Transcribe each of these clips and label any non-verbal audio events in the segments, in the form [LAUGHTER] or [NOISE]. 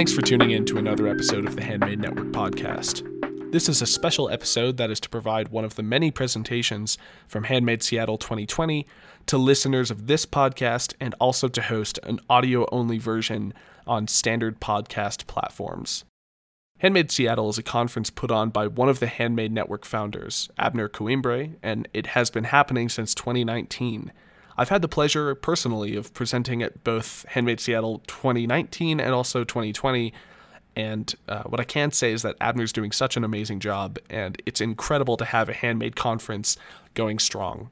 Thanks for tuning in to another episode of the Handmade Network podcast. This is a special episode that is to provide one of the many presentations from Handmade Seattle 2020 to listeners of this podcast and also to host an audio only version on standard podcast platforms. Handmade Seattle is a conference put on by one of the Handmade Network founders, Abner Coimbre, and it has been happening since 2019. I've had the pleasure personally of presenting at both Handmade Seattle 2019 and also 2020. And uh, what I can say is that Abner's doing such an amazing job, and it's incredible to have a handmade conference going strong.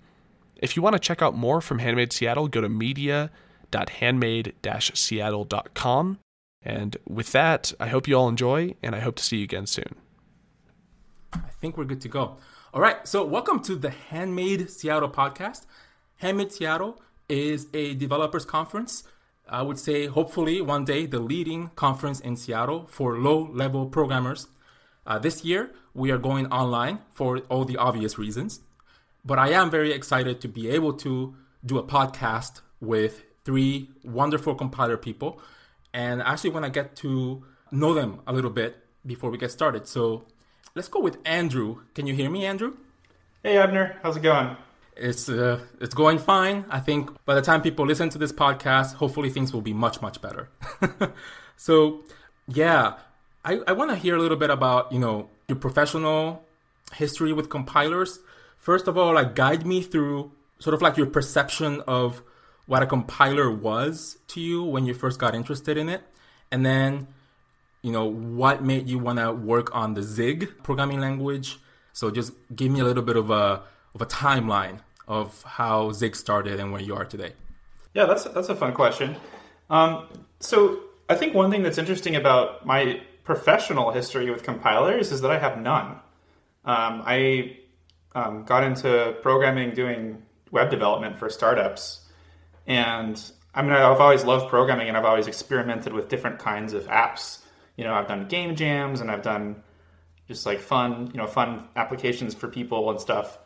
If you want to check out more from Handmade Seattle, go to media.handmade-seattle.com and with that, I hope you all enjoy, and I hope to see you again soon. I think we're good to go. All right, so welcome to the Handmade Seattle podcast. Handmade Seattle is a developers conference. I would say, hopefully, one day the leading conference in Seattle for low level programmers. Uh, this year, we are going online for all the obvious reasons. But I am very excited to be able to do a podcast with three wonderful compiler people and I actually want to get to know them a little bit before we get started. So let's go with Andrew. Can you hear me, Andrew? Hey, Abner. How's it going? It's uh, it's going fine. I think by the time people listen to this podcast, hopefully things will be much much better. [LAUGHS] so yeah, I, I want to hear a little bit about you know your professional history with compilers. First of all, like guide me through sort of like your perception of what a compiler was to you when you first got interested in it, and then you know what made you want to work on the Zig programming language. So just give me a little bit of a of a timeline of how Zig started and where you are today. Yeah, that's that's a fun question. Um, so I think one thing that's interesting about my professional history with compilers is that I have none. Um, I um, got into programming doing web development for startups and I mean, I've always loved programming and I've always experimented with different kinds of apps. You know, I've done game jams and I've done just like fun, you know, fun applications for people and stuff.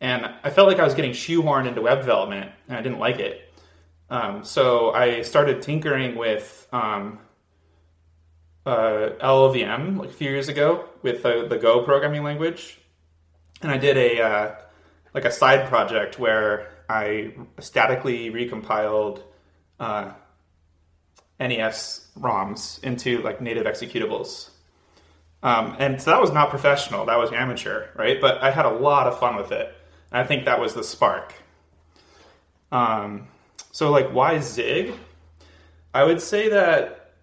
And I felt like I was getting shoehorned into web development and I didn't like it. Um, so I started tinkering with um, uh, LLVM like a few years ago with the, the Go programming language. And I did a uh, like a side project where I statically recompiled uh, NES ROMs into like native executables. Um, and so that was not professional, that was amateur, right? But I had a lot of fun with it. I think that was the spark. Um, so like why Zig? I would say that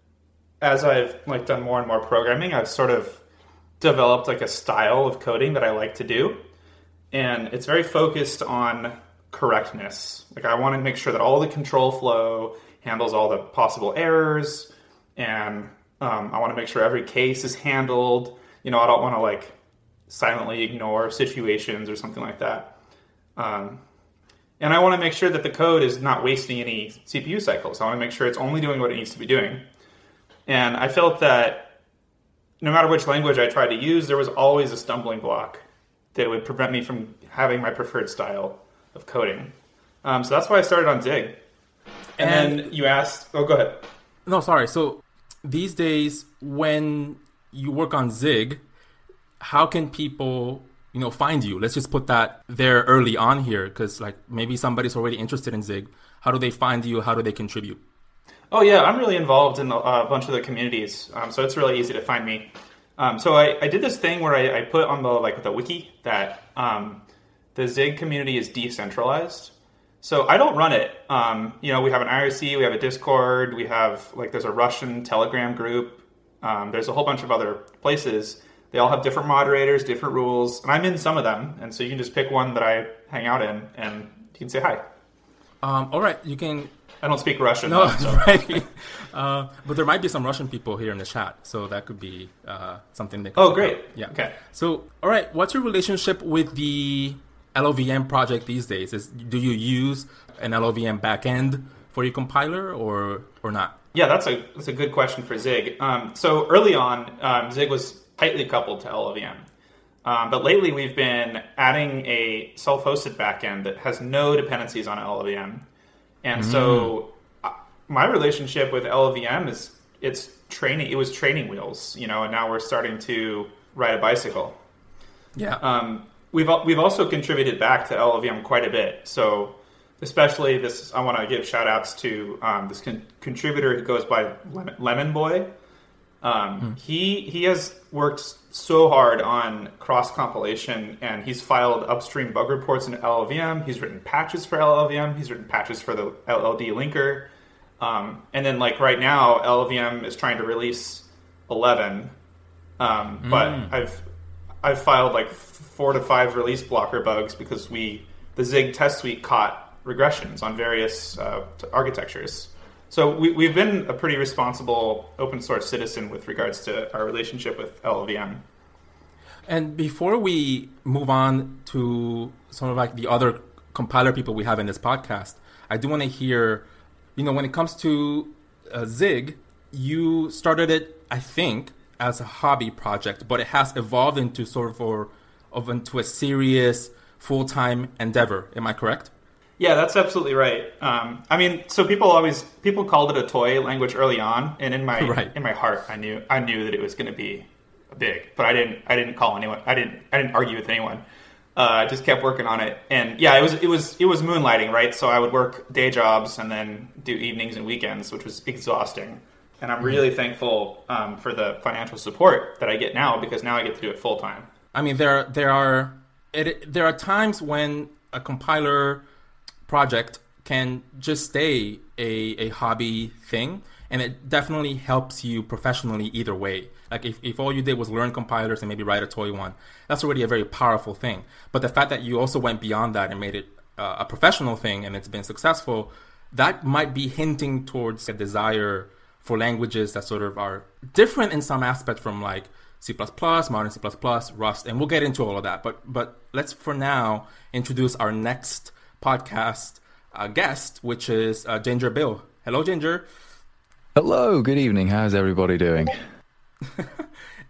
as I've like done more and more programming, I've sort of developed like a style of coding that I like to do. And it's very focused on correctness. Like I want to make sure that all the control flow handles all the possible errors, and um, I want to make sure every case is handled. You know, I don't want to like silently ignore situations or something like that. Um, and I want to make sure that the code is not wasting any CPU cycles. I want to make sure it's only doing what it needs to be doing. And I felt that no matter which language I tried to use, there was always a stumbling block that would prevent me from having my preferred style of coding. Um, so that's why I started on Zig. And, and then you asked, oh, go ahead. No, sorry. So these days, when you work on Zig, how can people you know find you let's just put that there early on here because like maybe somebody's already interested in zig how do they find you how do they contribute oh yeah i'm really involved in a, bunch of the communities um, so it's really easy to find me um, so I, I, did this thing where I, I, put on the like the wiki that um, the Zig community is decentralized. So I don't run it. Um, you know, we have an IRC, we have a Discord, we have like there's a Russian Telegram group. Um, there's a whole bunch of other places. They all have different moderators, different rules, and I'm in some of them. And so you can just pick one that I hang out in, and you can say hi. Um, all right, you can. I don't speak Russian. No, though, so. [LAUGHS] right. uh, but there might be some Russian people here in the chat, so that could be uh, something they. oh, great. Out. Yeah. Okay. So, all right, what's your relationship with the LLVM project these days? Is do you use an LLVM backend for your compiler or or not? Yeah, that's a that's a good question for Zig. Um, so early on, um, Zig was tightly coupled to LLVM, um, but lately we've been adding a self-hosted backend that has no dependencies on LLVM, and mm. so uh, my relationship with LLVM is it's training. It was training wheels, you know, and now we're starting to ride a bicycle. Yeah. Um, we've we've also contributed back to LLVM quite a bit. So especially this, I want to give shout outs to um, this con- contributor who goes by Lemon, Lemon Boy. Um, He he has worked so hard on cross compilation, and he's filed upstream bug reports in LLVM. He's written patches for LLVM. He's written patches for the LLD linker. Um, and then like right now, LLVM is trying to release 11, um, but I've I've filed like four to five release blocker bugs because we the Zig test suite caught regressions on various uh, architectures. So we, we've been a pretty responsible open source citizen with regards to our relationship with LLVM. And before we move on to some of like the other compiler people we have in this podcast, I do want to hear, you know, when it comes to uh, Zig, you started it, I think, as a hobby project, but it has evolved into sort of, or, of into a serious full time endeavor. Am I correct? Yeah, that's absolutely right. Um, I mean, so people always people called it a toy language early on, and in my [LAUGHS] Right. in my heart, I knew I knew that it was going to be big, but I didn't I didn't call anyone. I didn't I didn't argue with anyone. Uh, I just kept working on it, and yeah, it was it was it was moonlighting, right? So I would work day jobs and then do evenings and weekends, which was exhausting. And I'm really thankful um, for the financial support that I get now because now I get to do it full time. I mean, there there are it, there are times when a compiler project can just stay a, a hobby thing, and it definitely helps you professionally either way. Like if, if all you did was learn compilers and maybe write a toy one, that's already a very powerful thing. But the fact that you also went beyond that and made it uh, a professional thing and it's been successful, that might be hinting towards a desire for languages that sort of are different in some aspect from like C++, modern C++, Rust, and we'll get into all of that. But but let's for now introduce our next podcast uh, guest, which is uh, Ginger Bill. Hello, Ginger. Hello, good evening. How's everybody doing? [LAUGHS]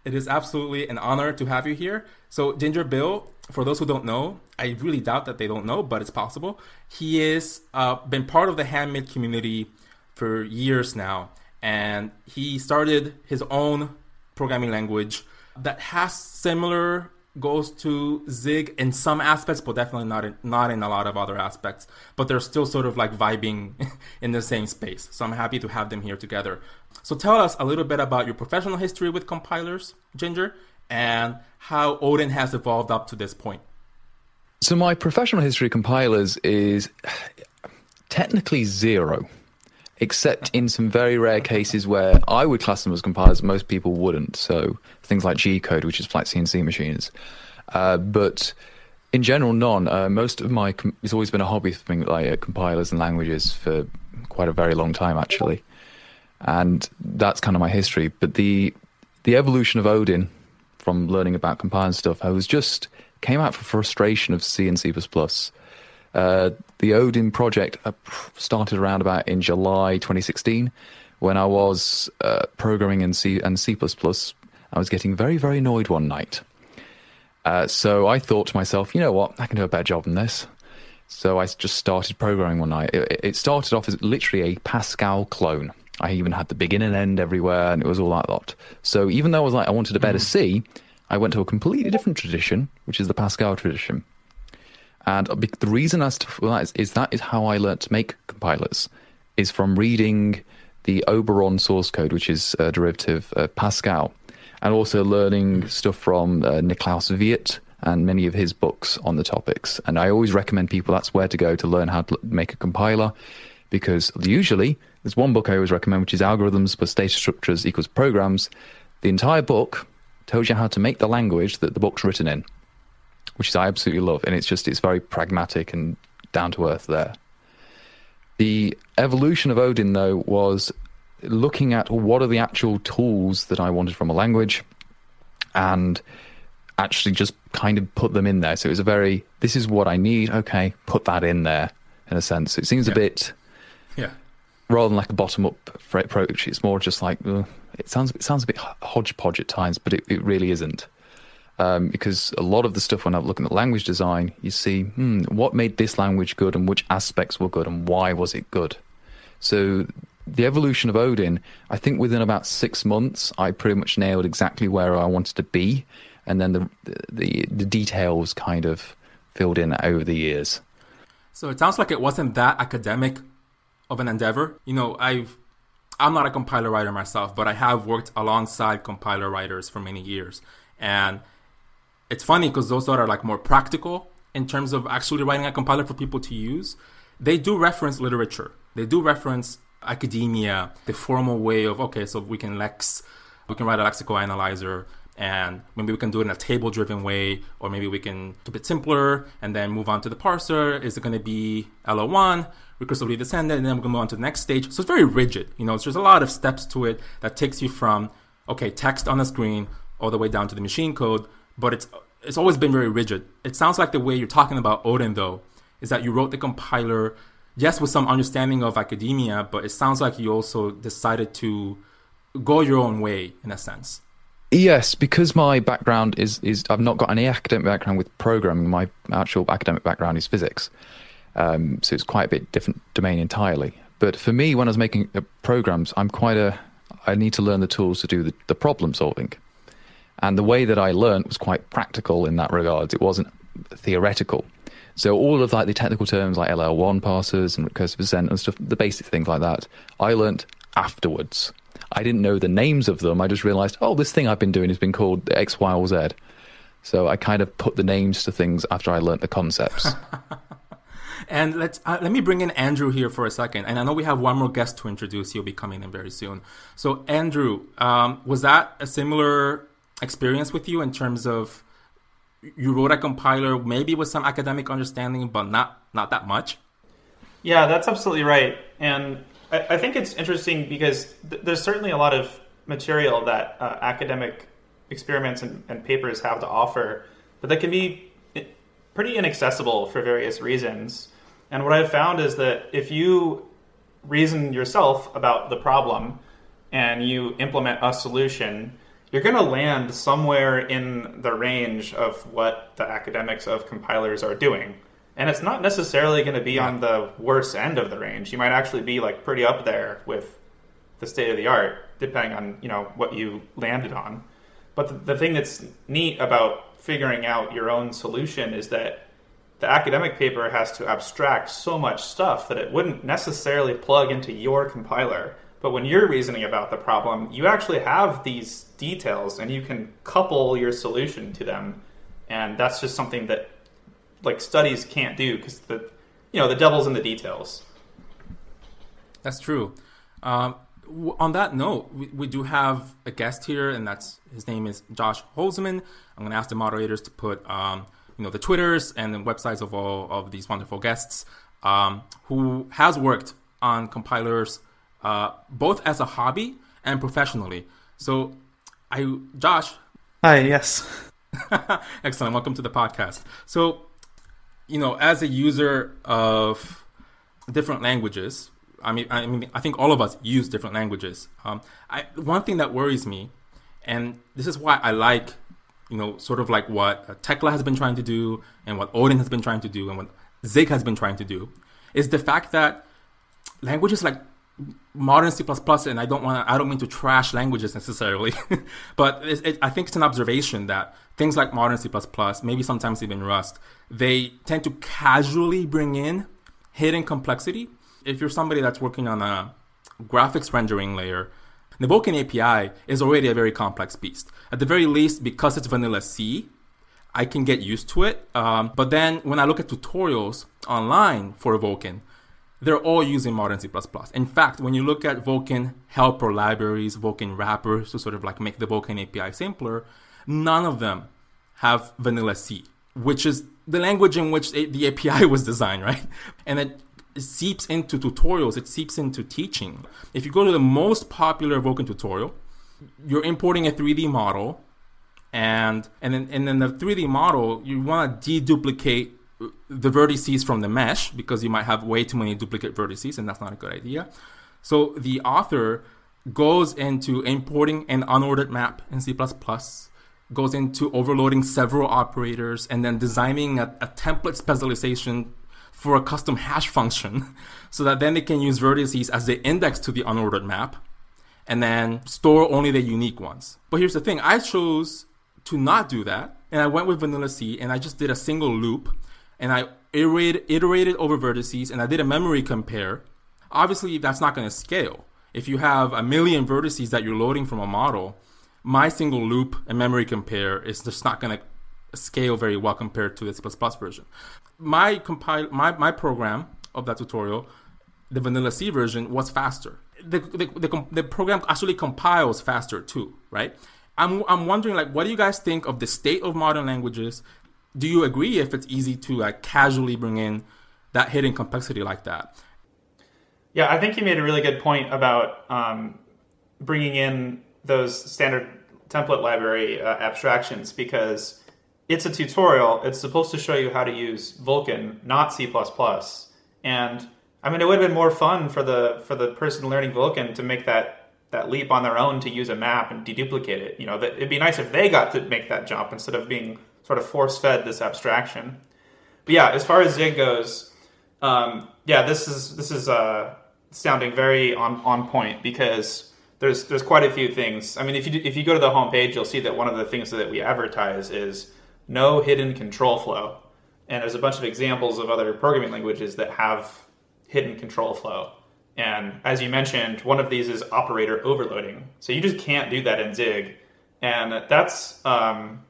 It is absolutely an honor to have you here. So, Ginger Bill, for those who don't know, I really doubt that they don't know, but it's possible. He has uh, been part of the handmade community for years now, and he started his own programming language that has similar goals to Zig in some aspects, but definitely not in, not in a lot of other aspects. But they're still sort of like vibing [LAUGHS] in the same space. So I'm happy to have them here together. So tell us a little bit about your professional history with compilers, Ginger, and how Odin has evolved up to this point. So, my professional history compilers is technically zero, except in some very rare cases where I would class them as compilers, most people wouldn't. So, things like G code, which is flat CNC machines. Uh, but in general, none. Uh, most of my com- it's always been a hobby for me, like uh, compilers and languages for quite a very long time, actually. And that's kind of my history. But the the evolution of Odin from learning about compiling stuff, I was just came out for frustration of C and C++. Uh, the Odin project uh, started around about in July 2016 when I was uh, programming in C and C++. I was getting very, very annoyed one night. Uh, so I thought to myself, you know what, I can do a better job than this. So I just started programming one night. It, it started off as literally a Pascal clone. I even had the begin and end everywhere, and it was all that lot. So even though I was like, I wanted a better C, I went to a completely different tradition, which is the Pascal tradition. And the reason as to for that is, is that is how I learnt to make compilers, is from reading the Oberon source code, which is a derivative of Pascal, and also learning stuff from uh, Niklaus Wirth and many of his books on the topics. And I always recommend people that's where to go to learn how to make a compiler, because usually there's one book I always recommend, which is Algorithms plus Data Structures equals Programs. The entire book tells you how to make the language that the book's written in which is I absolutely love, and it's just it's very pragmatic and down to earth there. The evolution of Odin though was looking at what are the actual tools that I wanted from a language, and actually just kind of put them in there. So it was a very this is what I need. Okay, put that in there in a sense. It seems a bit Yeah. rather than like a bottom up approach. It's more just like uh, it sounds it sounds a bit hodgepodge at times, but it, it really isn't um, because a lot of the stuff when I'm looking at language design, you see, hmm, what made this language good and which aspects were good and why was it good. So the evolution of Odin, I think within about six months, I pretty much nailed exactly where I wanted to be, and then the the, the details kind of filled in over the years. So it sounds like it wasn't that academic of an endeavor. You know, I've I'm not a compiler writer myself, but I have worked alongside compiler writers for many years, and it's funny because those that are like more practical in terms of actually writing a compiler for people to use, they do reference literature. They do reference academia, the formal way of okay, so we can lex, we can write a lexical analyzer, and maybe we can do it in a table driven way, or maybe we can keep it simpler and then move on to the parser. Is it going to be LL1, recursively descended, and then we're going to move on to the next stage? So it's very rigid. You know, there's a lot of steps to it that takes you from okay, text on the screen all the way down to the machine code, but it's it's always been very rigid. It sounds like the way you're talking about Odin though is that you wrote the compiler yes with some understanding of academia, but it sounds like you also decided to go your own way in a sense. Yes, because my background is is I've not got any academic background with programming. My actual academic background is physics, um, so it's quite a bit different domain entirely. But for me, when I was making uh, programs, I'm quite a I need to learn the tools to do the, the problem solving, and the way that I learned was quite practical in that regard. It wasn't theoretical. So all of like the technical terms like LL1 parsers and recursive descent and stuff, the basic things like that, I learnt afterwards. I didn't know the names of them. I just realized, oh, this thing I've been doing has been called X, Y, or Z. So I kind of put the names to things after I learnt the concepts. [LAUGHS] and let's uh, let me bring in Andrew here for a second. And I know we have one more guest to introduce. He'll be coming in very soon. So Andrew, um, was that a similar experience with you in terms of you wrote a compiler maybe with some academic understanding, but not not that much? Yeah, that's absolutely right. And I, I think it's interesting because th- there's certainly a lot of material that uh, academic experiments and, and, papers have to offer, but that can be pretty inaccessible for various reasons. And what I've found is that if you reason yourself about the problem and you implement a solution, you're going to land somewhere in the range of what the academics of compilers are doing and it's not necessarily going to be yeah. on the worst end of the range. You might actually be like pretty up there with the state of the art, depending on you know what you landed on. But the, the thing that's neat about figuring out your own solution is that the academic paper has to abstract so much stuff that it wouldn't necessarily plug into your compiler. But when you're reasoning about the problem, you actually have these details and you can couple your solution to them. And that's just something that like studies can't do because the you know the devil's in the details. That's true. Um, w- on that note, we, we, do have a guest here, and that's his name is Josh Huelsman. I'm going to ask the moderators to put um, you know the twitters and the websites of all of these wonderful guests um, who has worked on compilers uh, both as a hobby and professionally. So, I Josh. Hi. Yes. [LAUGHS] Excellent. Welcome to the podcast. So, you know, as a user of different languages, I mean, I mean, I think all of us use different languages. Um, I, one thing that worries me, and this is why I like, you know, sort of like what Thekla has been trying to do, and what Odin has been trying to do, and what Zig has been trying to do, is the fact that languages like modern C++, and I don't want I don't mean to trash languages necessarily, [LAUGHS] but it, it, I think it's an observation that things like modern C++, maybe sometimes even Rust, they tend to casually bring in hidden complexity. If you're somebody that's working on a graphics rendering layer, the Vulkan API is already a very complex beast. At the very least, because it's vanilla C, I can get used to it. Um, but then when I look at tutorials online for Vulkan, they're all using modern C++. In fact, when you look at Vulkan helper libraries, Vulkan wrappers to sort of like make the Vulkan API simpler, none of them have vanilla C, which is the language in which the API [LAUGHS] was designed, right? And it seeps into tutorials, it seeps into teaching. If you go to the most popular Vulkan tutorial, you're importing a 3D model, and and then and then the 3D model you want to deduplicate the vertices from the mesh because you might have way too many duplicate vertices and that's not a good idea. So the author goes into importing an unordered map in C++, goes into overloading several operators and then designing a, a template specialization for a custom hash function [LAUGHS] so that then they can use vertices as the index to the unordered map and then store only the unique ones. But here's the thing I chose to not do that, and I went with vanilla C and I just did a single loop and I iterated, iterated over vertices and I did a memory compare. Obviously, that's not going to scale. If you have a million vertices that you're loading from a model, my single loop and memory compare is just not going to scale very well compared to the C++ version. My compile my, my program of that tutorial, the vanilla C version, was faster. The, the, the, the program actually compiles faster too, right? I'm, I'm wondering like what do you guys think of the state of modern languages? Do you agree if it's easy to like casually bring in that hidden complexity like that? Yeah, I think you made a really good point about um, bringing in those standard template library uh, abstractions because it's a tutorial. It's supposed to show you how to use Vulkan, not C++. And I mean, it would have been more fun for the for the person learning Vulkan to make that that leap on their own to use a map and deduplicate it. You know, that it'd be nice if they got to make that jump instead of being sort of force fed this abstraction. But yeah, as far as Zig goes, um, yeah, this is this is uh, sounding very on on point because there's there's quite a few things. I mean, if you if you go to the homepage, you'll see that one of the things that we advertise is no hidden control flow, and there's a bunch of examples of other programming languages that have hidden control flow. And as you mentioned, one of these is operator overloading. So you just can't do that in Zig, and that's um,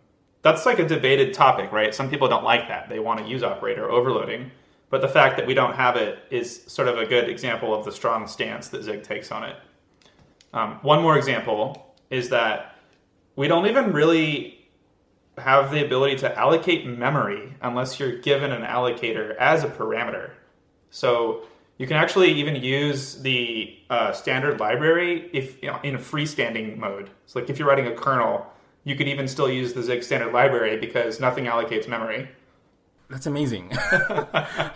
that's like a debated topic, right? Some people don't like that; they want to use operator overloading. But the fact that we don't have it is sort of a good example of the strong stance that Zig takes on it. Um, one more example is that we don't even really have the ability to allocate memory unless you're given an allocator as a parameter. So you can actually even use the uh, standard library if you know, in a freestanding mode. So like if you're writing a kernel, you could even still use the Zig standard library because nothing allocates memory. That's amazing. [LAUGHS]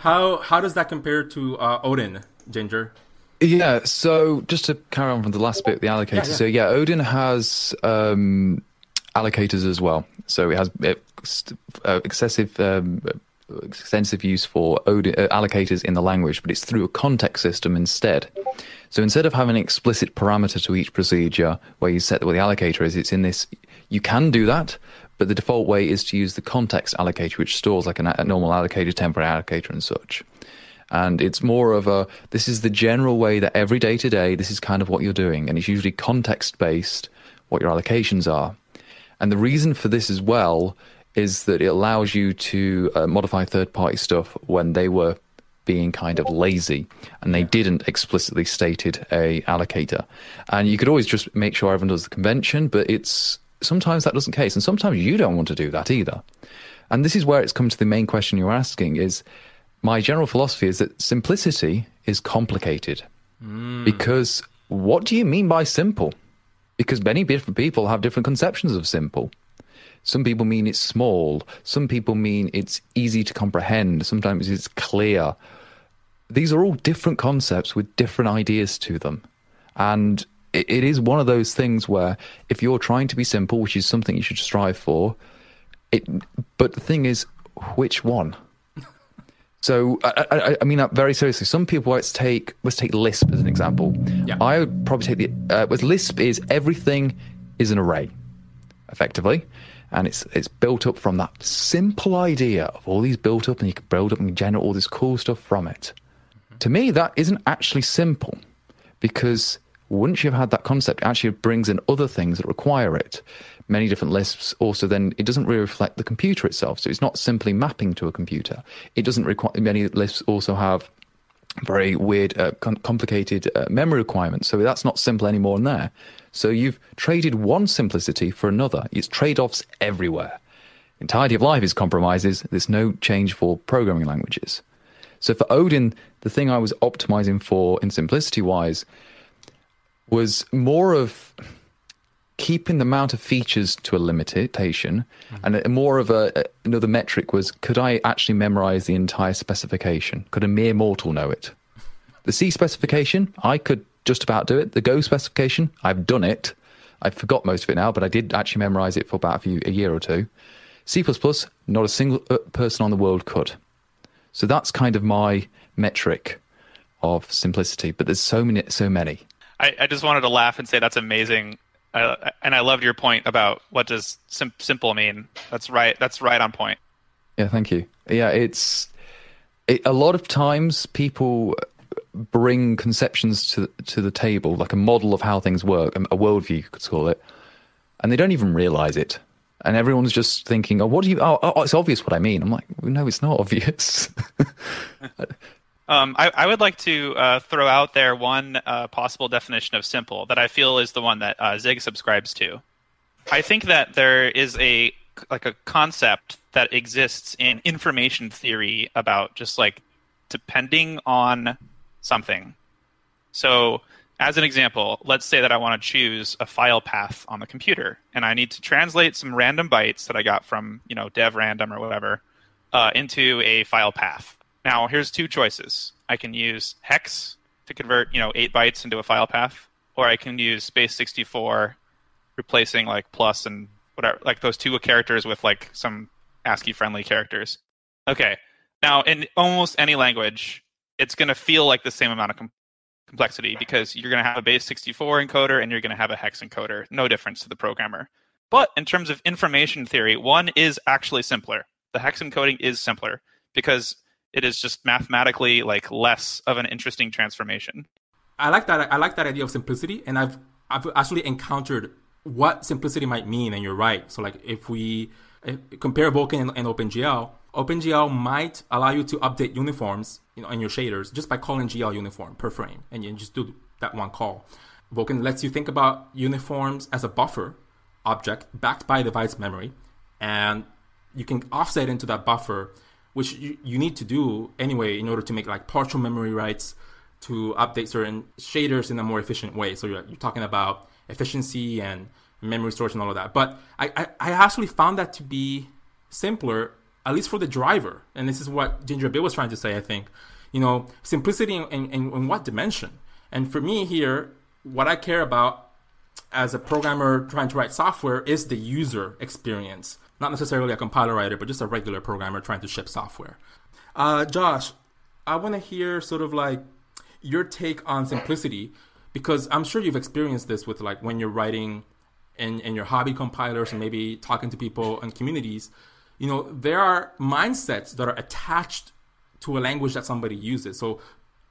how how does that compare to uh, Odin, Ginger? Yeah, so just to carry on from the last bit, the allocator. Yeah, yeah. So yeah, Odin has um, allocators as well. So it has uh, excessive, um, extensive use for Odin, uh, allocators in the language, but it's through a context system instead. So instead of having an explicit parameter to each procedure where you set where the allocator is, it's in this. You can do that, but the default way is to use the context allocator, which stores like a, a normal allocator, temporary allocator, and such. And it's more of a this is the general way that every day to day, this is kind of what you're doing. And it's usually context based what your allocations are. And the reason for this as well is that it allows you to uh, modify third party stuff when they were being kind of lazy and they didn't explicitly stated a allocator. And you could always just make sure everyone does the convention, but it's sometimes that doesn't case and sometimes you don't want to do that either and this is where it's come to the main question you're asking is my general philosophy is that simplicity is complicated mm. because what do you mean by simple because many different people have different conceptions of simple some people mean it's small some people mean it's easy to comprehend sometimes it's clear these are all different concepts with different ideas to them and it, it is one of those things where if you're trying to be simple, which is something you should strive for, it. But the thing is, which one? [LAUGHS] So I, I, I, mean, uh, very seriously, some people let's take let's take Lisp as an example. Yeah. I would probably take the uh, with Lisp is everything is an array, effectively, and it's it's built up from that simple idea of all these built up, and you can build up and generate all this cool stuff from it. Mm-hmm. To me, that isn't actually simple because once you've had that concept, it actually brings in other things that require it. Many different Lisps. also then, it doesn't really reflect the computer itself. So it's not simply mapping to a computer. It doesn't require, many Lisps. also have very weird, uh, com- complicated uh, memory requirements. So that's not simple anymore in there. So you've traded one simplicity for another. It's trade offs everywhere. Entirety of life is compromises. There's no change for programming languages. So for Odin, the thing I was optimizing for in simplicity wise was more of keeping the amount of features to a limitation mm-hmm. and a, more of a, another metric was could i actually memorize the entire specification could a mere mortal know it the c specification i could just about do it the go specification i've done it i forgot most of it now but i did actually memorize it for about a, few, a year or two c++ not a single uh, person on the world could So that's kind of my metric of simplicity. But there's so many, so many. I, I just wanted to laugh and say that's amazing. Uh, and I loved your point about what does sim- simple mean. That's right. That's right on point. Yeah, thank you. Yeah, it's it, a lot of times people bring conceptions to to the table, like a model of how things work, a worldview you could call it, and they don't even realize it. And everyone's just thinking, "Oh, what do you? Oh, oh it's obvious what I mean." I'm like, "No, it's not obvious." [LAUGHS] um, I, I, would like to uh, throw out there one uh, possible definition of simple that I feel is the one that uh, Zig subscribes to. I think that there is a like a concept that exists in information theory about just like depending on something. So, as an example, let's say that I want to choose a file path on the computer, and I need to translate some random bytes that I got from you know dev random or whatever uh, into a file path. Now, here's two choices. I can use hex to convert you know eight bytes into a file path, or I can use base 64, replacing like plus and whatever, like those two characters with like some ASCII friendly characters. Okay. Now, in almost any language, it's going to feel like the same amount of com- complexity because you're going to have a base 64 encoder and you're going to have a hex encoder. No difference to the programmer. But in terms of information theory, one is actually simpler. The hex encoding is simpler because it is just mathematically like less of an interesting transformation. I like that. I like that idea of simplicity, and I've I've actually encountered what simplicity might mean, and you're right. So like if we eh, compare Vulkan and, and OpenGL, OpenGL might allow you to update uniforms, you know, in your shaders just by calling GL uniform per frame, and you just do that one call. Vulkan lets you think about uniforms as a buffer object backed by device memory, and you can offset into that buffer, which you, you need to do anyway in order to make like partial memory writes to update certain shaders in a more efficient way. So you're, you're talking about efficiency and memory storage and all of that. But I, I, I actually found that to be simpler, at least for the driver. And this is what Ginger Bill was trying to say, I think. You know, simplicity in, in, in what dimension? And for me here, what I care about as a programmer trying to write software is the user experience. Not necessarily a compiler writer, but just a regular programmer trying to ship software. Uh, Josh, I want to hear sort of like your take on simplicity because I'm sure you've experienced this with like when you're writing in, in your hobby compilers and maybe talking to people and communities, you know, there are mindsets that are attached to a language that somebody uses. So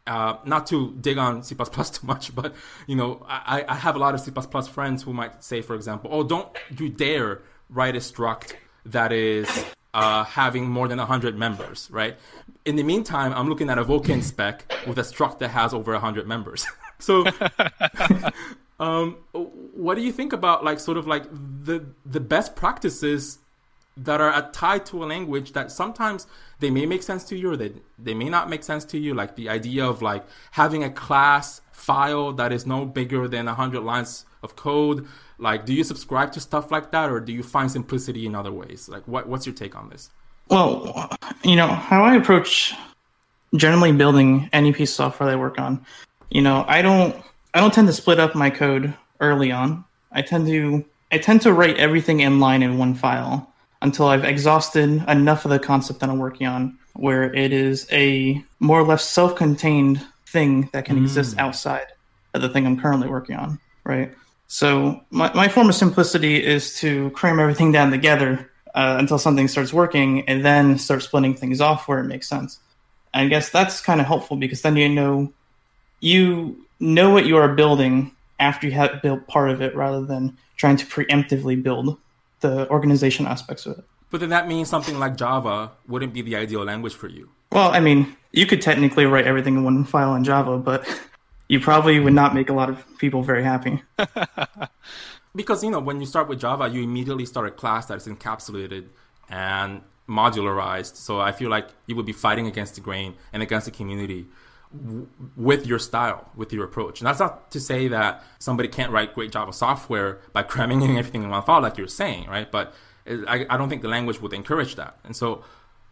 uh, not to dig on C++ [LAUGHS] too much, but you know, I, I have a lot of C++ friends who might say, for example, "Oh, don't you dare write a struct that is uh, having more than 100 members, right? In the meantime, I'm looking at a Vulkan spec with a struct that has over 100 members. [LAUGHS] so, [LAUGHS] um, what do you think about like sort of like the the best practices that are tied to a language that sometimes they may make sense to you or they, they may not make sense to you like the idea of like having a class file that is no bigger than 100 lines of code like, do you subscribe to stuff like that, or do you find simplicity in other ways? Like, what, what's your take on this? Well, you know, how I approach generally building any piece of software that I work on, you know, I don't, I don't tend to split up my code early on. I tend to, I tend to write everything in line in one file until I've exhausted enough of the concept that I'm working on, where it is a more or less self-contained thing that can mm. exist outside of the thing I'm currently working on, right? So my, my form of simplicity is to cram everything down together uh, until something starts working and then start splitting things off where it makes sense. I guess that's kind of helpful because then you know you know what you are building after you have built part of it rather than trying to preemptively build the organization aspects of it. But then that means something like Java wouldn't be the ideal language for you. Well, I mean, you could technically write everything in one file in Java, but you probably would not make a lot of people very happy. [LAUGHS] because you know when you start with Java, you immediately start a class that is encapsulated and modularized. So I feel like you would be fighting against the grain and against the community with your style, with your approach. And that's not to say that somebody can't write great Java software by cramming in everything in one file, like you're saying, right? But I, I don't think the language would encourage that. And so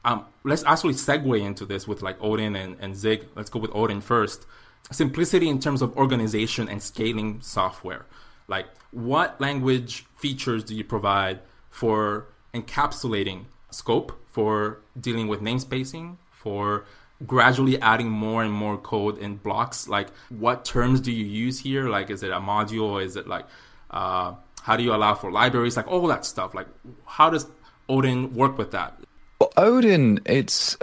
um, let's actually segue into this with like Odin and, and Zig. Let's go with Odin first simplicity in terms of organization and scaling software. Like, what language features do you provide for encapsulating scope, for dealing with namespacing, for gradually adding more and more code in blocks? Like, what terms do you use here? Like, is it a module? Is it like, uh, how do you allow for libraries? Like, all that stuff. Like, how does Odin work with that? Well, Odin, it's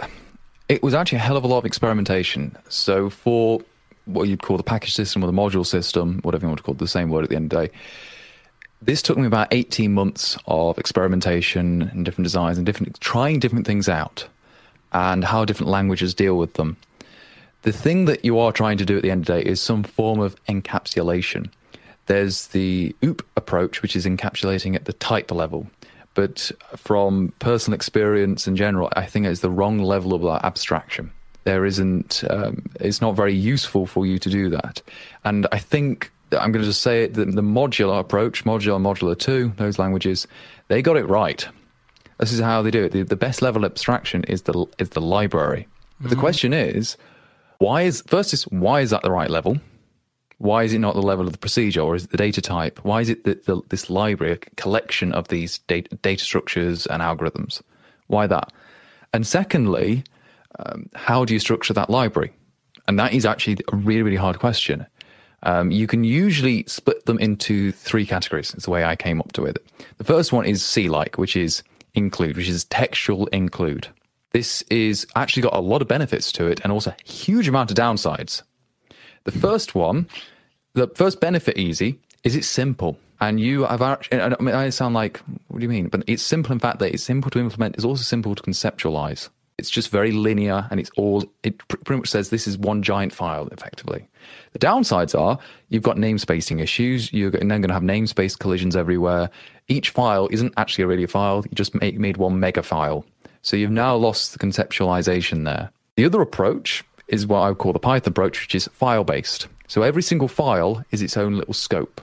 it was actually a hell of a lot of experimentation. So for what you'd call the package system or the module system, whatever you want to call it, the same word at the end of the day. This took me about 18 months of experimentation and different designs and different trying different things out and how different languages deal with them. The thing that you are trying to do at the end of the day is some form of encapsulation. There's the OOP approach, which is encapsulating at the type level. But from personal experience in general, I think it's the wrong level of abstraction. There isn't, um, it's not very useful for you to do that. And I think I'm going to just say it, the, the modular approach, Modula, Modula 2, those languages, they got it right. This is how they do it. The, the best level of abstraction is the is the library. Mm-hmm. The question is, why is first is why is that the right level? Why is it not the level of the procedure or is it the data type? Why is it that the, this library, a collection of these data, data structures and algorithms? Why that? And secondly, um, how do you structure that library? And that is actually a really, really hard question. Um, you can usually split them into three categories. It's the way I came up to it. The first one is C-like, which is include, which is textual include. This is actually got a lot of benefits to it and also a huge amount of downsides. The first one, the first benefit easy is it's simple. And you have actually, I I sound like, what do you mean? But it's simple in fact that it's simple to implement. It's also simple to conceptualize. It's just very linear and it's all, it pretty much says this is one giant file effectively. The downsides are you've got namespacing issues. You're then going to have namespace collisions everywhere. Each file isn't actually really a file. You just make, made one mega file. So you've now lost the conceptualization there. The other approach is what I would call the Python approach, which is file based. So every single file is its own little scope.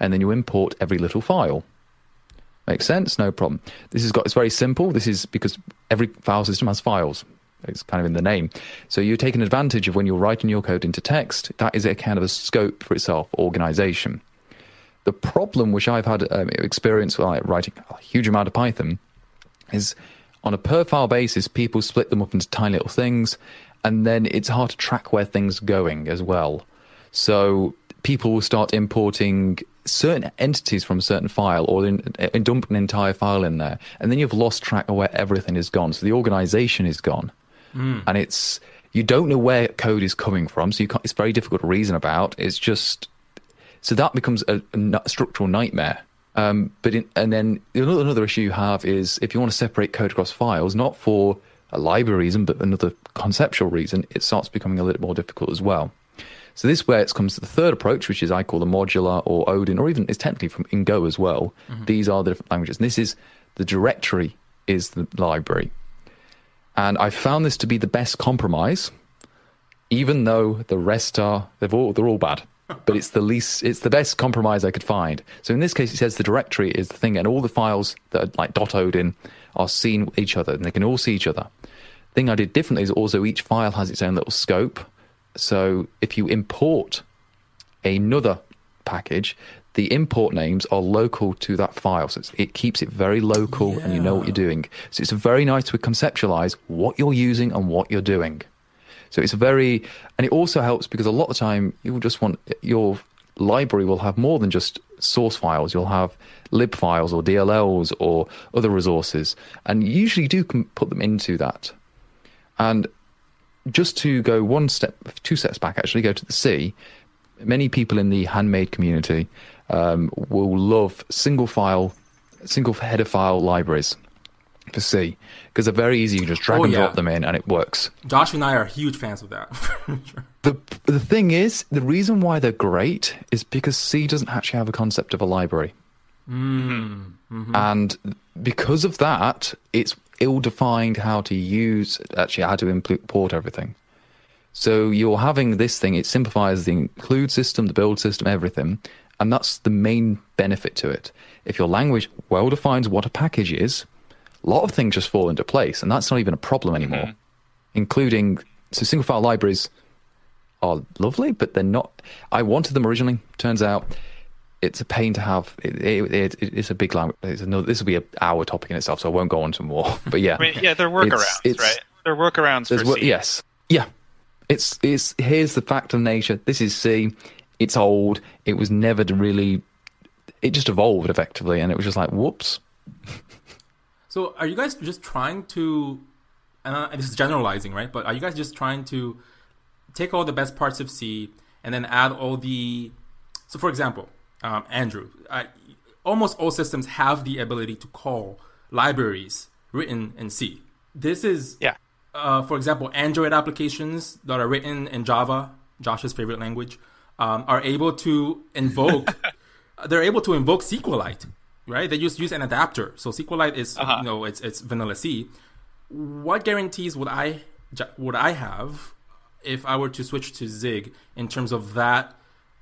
And then you import every little file. Makes sense? No problem. This has got it's very simple. This is because every file system has files. It's kind of in the name. So you're taking advantage of when you're writing your code into text, that is a kind of a scope for itself, organization. The problem which I've had um, experience with like, writing a huge amount of Python is on a per file basis, people split them up into tiny little things, and then it's hard to track where things are going as well. So people will start importing certain entities from a certain file or in, in dump an entire file in there, and then you've lost track of where everything is gone. So the organization is gone, mm. and it's you don't know where code is coming from. So it's very difficult to reason about. It's just so that becomes a, a structural nightmare. Um, but in, and then another, another issue you have is if you want to separate code across files, not for a library reason, but another conceptual reason, it starts becoming a little more difficult as well. So this is where it comes to the third approach, which is I call the modular or Odin, or even it's technically from in Go as well. Mm-hmm. These are the different languages. And this is the directory is the library. And I found this to be the best compromise, even though the rest are they've all they're all bad. [LAUGHS] But it's the least it's the best compromise I could find. So in this case it says the directory is the thing and all the files that are like dot .odin are seen each other and they can all see each other. The thing I did differently is also each file has its own little scope so if you import another package, the import names are local to that file. So it keeps it very local yeah. and you know what you're doing. So it's very nice to conceptualize what you're using and what you're doing. So it's very, and it also helps because a lot of the time you will just want your library will have more than just source files. You'll have lib files or DLLs or other resources, and you usually do put them into that. And just to go one step, two steps back, actually, go to the C. Many people in the handmade community um, will love single file, single header file libraries for C because they're very easy. You just drag oh, and yeah. drop them in, and it works. Josh and I are huge fans of that. [LAUGHS] the the thing is, the reason why they're great is because C doesn't actually have a concept of a library, mm. mm-hmm. and because of that, it's ill-defined how to use actually how to import everything. So you're having this thing. It simplifies the include system, the build system, everything, and that's the main benefit to it. If your language well defines what a package is, a lot of things just fall into place, and that's not even a problem anymore. Mm-hmm. Including so single file libraries are lovely, but they're not. I wanted them originally. Turns out it's a pain to have. It, it, it, it's a big language. It's another, this will be an hour topic in itself, so I won't go on to more. [LAUGHS] But yeah, I mean, yeah, they're workarounds, it's, it's, right? There are workarounds for wo- C. yes, yeah. It's it's here's the fact of nature. This is C. It's old. It was never to really. It just evolved effectively, and it was just like whoops. [LAUGHS] So are you guys just trying to, uh, and this is generalizing, right? But are you guys just trying to take all the best parts of C and then add all the, so for example, um, Andrew, I, almost all systems have the ability to call libraries written in C. This is, Yeah. uh, for example, Android applications that are written in Java, Josh's favorite language, um, are able to invoke. [LAUGHS] they're able to invoke SQLite, right? They just use an adapter. So SQLite is, Uh-huh. you know, it's it's vanilla C. What guarantees would I would I have if I were to switch to Zig in terms of that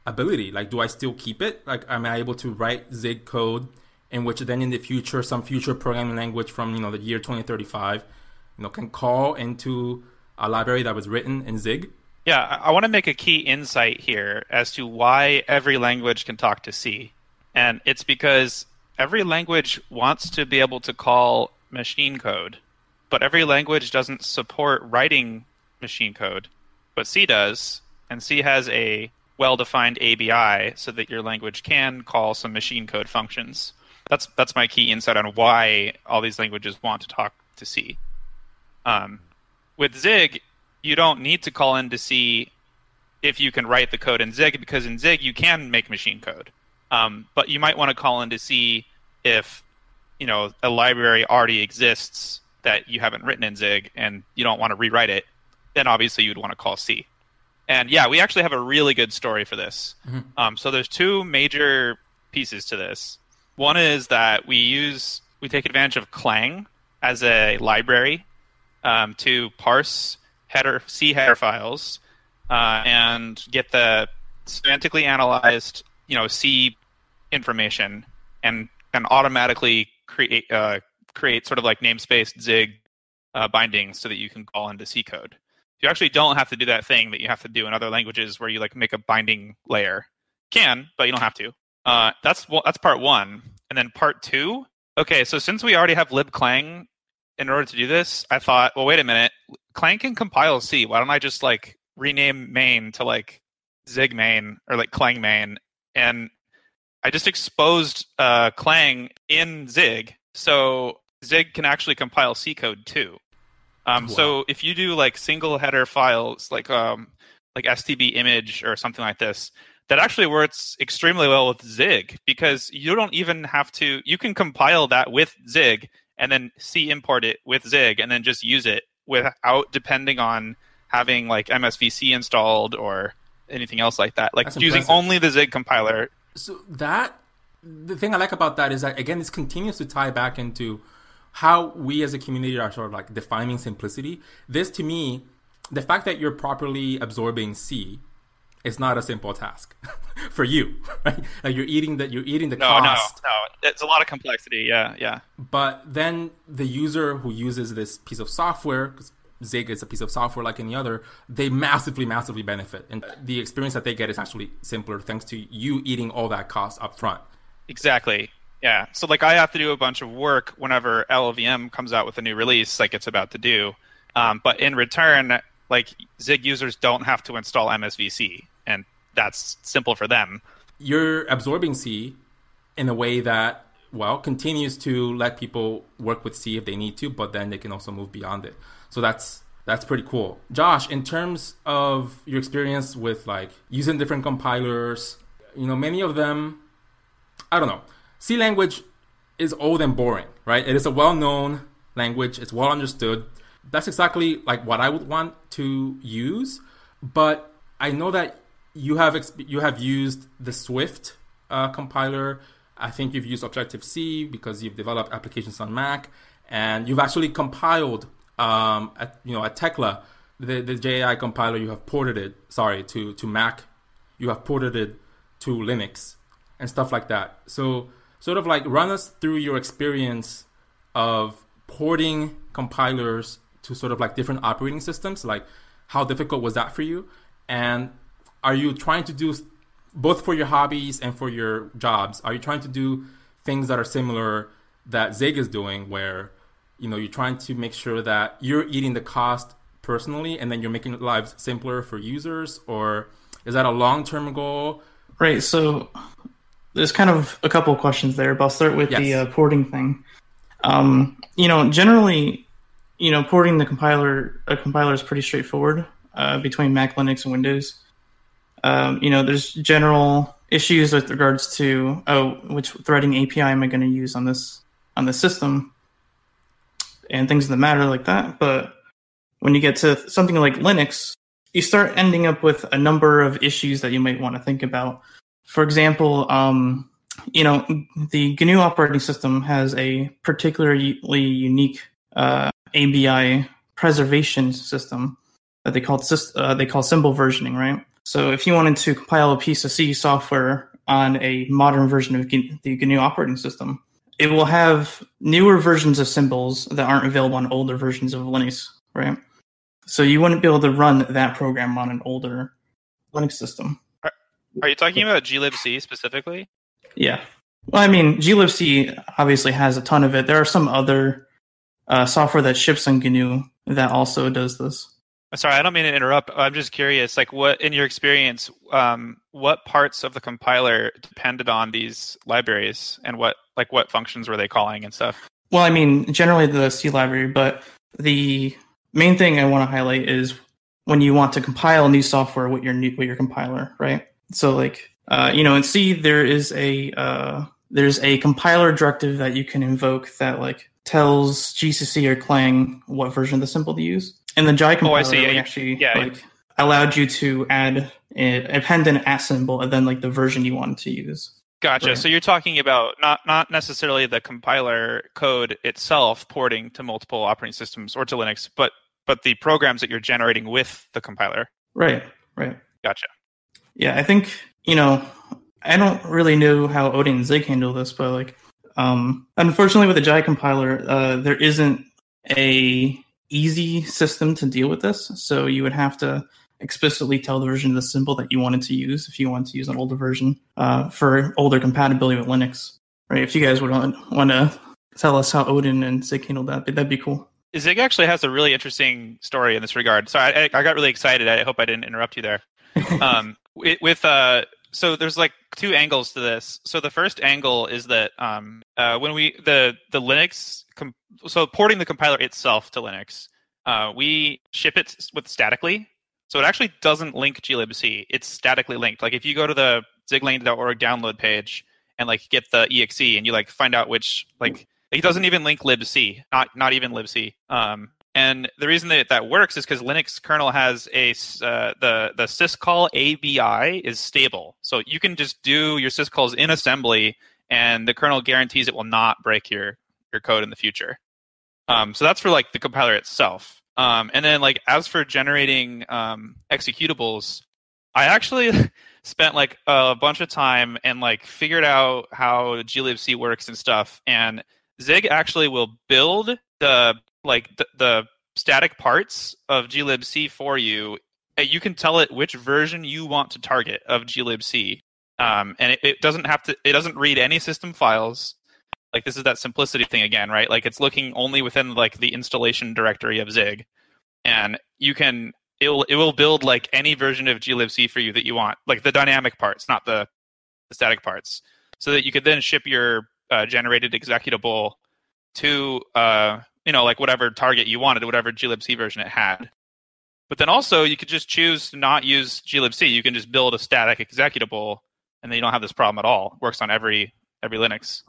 ability? Like, do I still keep it? Like, am I able to write Zig code in which then in the future, some future programming language from you know the year 2035, you know, can call into a library that was written in Zig? Yeah, I, I want to make a key insight here as to why every language can talk to C. And it's because every language wants to be able to call machine code, but every language doesn't support writing machine code. But C does, and C has a well defined ABI so that your language can call some machine code functions. That's that's my key insight on why all these languages want to talk to C. Um, with Zig, you don't need to call in to C if you can write the code in Zig because in Zig you can make machine code. Um, but you might want to call in to C if you know a library already exists that you haven't written in Zig and you don't want to rewrite it. Then obviously you'd want to call C. And yeah, we actually have a really good story for this. Um, so there's two major pieces to this. One is that we use we take advantage of Clang as a library um, to parse header C header files uh, and get the semantically analyzed you know C information and and automatically create uh, create sort of like namespace Zig uh, bindings so that you can call into C code. You actually don't have to do that thing that you have to do in other languages where you like make a binding layer. Can, but you don't have to. Uh, that's well, that's part one, and then part two. Okay, so since we already have libclang in order to do this, I thought, well, wait a minute, Clang can compile C. Why don't I just like rename main to like Zig main or like Clang main? And I just exposed uh, Clang in Zig, so Zig can actually compile C code too. Um, So if you do like single header files, like um, like stb image or something like this, that actually works extremely well with Zig because you don't even have to. You can compile that with Zig and then C import it with Zig and then just use it without depending on having like MSVC installed or anything else like that. Like That's using impressive. only the Zig compiler. So that the thing I like about that is that again, this continues to tie back into how we as a community are sort of like defining simplicity. This to me, the fact that you're properly absorbing C is not a simple task [LAUGHS] for you, [LAUGHS] right? Like you're eating that you're eating the No, cost. no, no. It's a lot of complexity. Yeah, yeah. But then the user who uses this piece of software, 'cause Zig is a piece of software like any other, they massively, massively benefit. And the experience that they get is actually simpler thanks to you eating all that cost up front. Exactly. Yeah. So like I have to do a bunch of work whenever LLVM comes out with a new release, like it's about to do. Um, but in return, like Zig users don't have to install MSVC, and that's simple for them. You're absorbing C in a way that, well, continues to let people work with C if they need to, but then they can also move beyond it. So that's that's pretty cool. Josh, in terms of your experience with like using different compilers, you know, many of them I don't know. C language is old and boring, right? It is a well-known language. It's well understood. That's exactly like what I would want to use. But I know that you have exp- you have used the Swift uh, compiler. I think you've used Objective C because you've developed applications on Mac, and you've actually compiled, um, at, you know, at Thekla, the the JAI compiler. You have ported it, sorry, to to Mac. You have ported it to Linux and stuff like that. So, sort of like run us through your experience of porting compilers to sort of like different operating systems. Like, how difficult was that for you? And are you trying to do both for your hobbies and for your jobs? Are you trying to do things that are similar that Zig is doing, where you know you're trying to make sure that you're eating the cost personally and then you're making lives simpler for users or is that a long-term goal Right. So there's kind of a couple of questions there, but I'll start with the uh, porting thing. Um, you know, generally, you know, porting the compiler a compiler is pretty straightforward uh, between Mac, Linux, and Windows. Um, you know, there's general issues with regards to oh, which threading API am I going to use on this on the system, and things that matter like that. But when you get to something like Linux, you start ending up with a number of issues that you might want to think about. For example, um, you know, the GNU operating system has a particularly unique uh, ABI preservation system that they call uh, they call symbol versioning, right? So if you wanted to compile a piece of C software on a modern version of the GNU operating system, it will have newer versions of symbols that aren't available on older versions of Linux, right? So you wouldn't be able to run that program on an older Linux system. Are you talking about glibc specifically? Yeah. Well, I mean, glibc obviously has a ton of it. There are some other uh, software that ships on GNU that also does this. Sorry, I don't mean to interrupt. I'm just curious. Like, what in your experience, um, what parts of the compiler depended on these libraries, and what like what functions were they calling and stuff? Well, I mean, generally the C library, but the main thing I want to highlight is when you want to compile new software with your new, with your compiler, right? So, like, uh, you know, in C there is a uh, there's a compiler directive that you can invoke that like tells GCC or Clang what version of the symbol to use, and the Jai compiler Oh, see. Yeah, actually yeah, like allowed you to add a, append an at symbol and then like the version you wanted to use. Gotcha. Right. So you're talking about not not necessarily the compiler code itself porting to multiple operating systems or to Linux, but but the programs that you're generating with the compiler. Right. Right. Gotcha. Yeah, I think you know. I don't really know how Odin and Zig handle this, but like, um, unfortunately, with the Jai compiler, uh, there isn't a easy system to deal with this. So you would have to explicitly tell the version of the symbol that you wanted to use if you wanted to use an older version uh, for older compatibility with Linux. Right? If you guys would want, want to tell us how Odin and Zig handled that, that'd be cool. Zig actually has a really interesting story in this regard. Sorry, I, I got really excited. I hope I didn't interrupt you there. [LAUGHS] um, with, uh, so there's like two angles to this. So the first angle is that um, uh, when we the the Linux com- so porting the compiler itself to Linux, uh, we ship it with statically. So it actually doesn't link glibc. It's statically linked. Like if you go to the ziglang.org download page and like get the exe and you like find out which like it doesn't even link libc, not not even libc. Um, and the reason that that works is because Linux kernel has a uh, the the syscall ABI is stable, so you can just do your syscalls in assembly, and the kernel guarantees it will not break your your code in the future. Um, so that's for like the compiler itself. Um, and then like as for generating um, executables, I actually [LAUGHS] spent like a bunch of time and like figured out how glibc works and stuff. And Zig actually will build the like the, the static parts of glibc for you. And You can tell it which version you want to target of glibc, um, and it, it doesn't have to. It doesn't read any system files. Like this is that simplicity thing again, right? Like it's looking only within like the installation directory of Zig, and you can it will it will build like any version of glibc for you that you want, like the dynamic parts, not the, the static parts, so that you could then ship your uh, generated executable to uh, you know like whatever target you wanted, whatever glibc version it had. But then also you could just choose to not use glibc. You can just build a static executable, and then you don't have this problem at all. It works on every every Linux.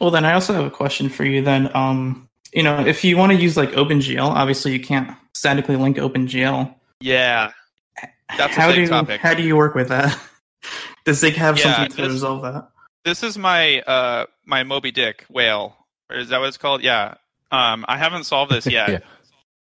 Well, then I also have a question for you. Then, um, you know, if you want to use like OpenGL, obviously you can't statically link OpenGL. Yeah, that's a how do topic. how do you work with that? [LAUGHS] Does Zig have Yeah, something to this- resolve that? this is my uh my Moby Dick whale. Or is that what it's called? Yeah. Um, I haven't solved this [LAUGHS] yet, Yeah.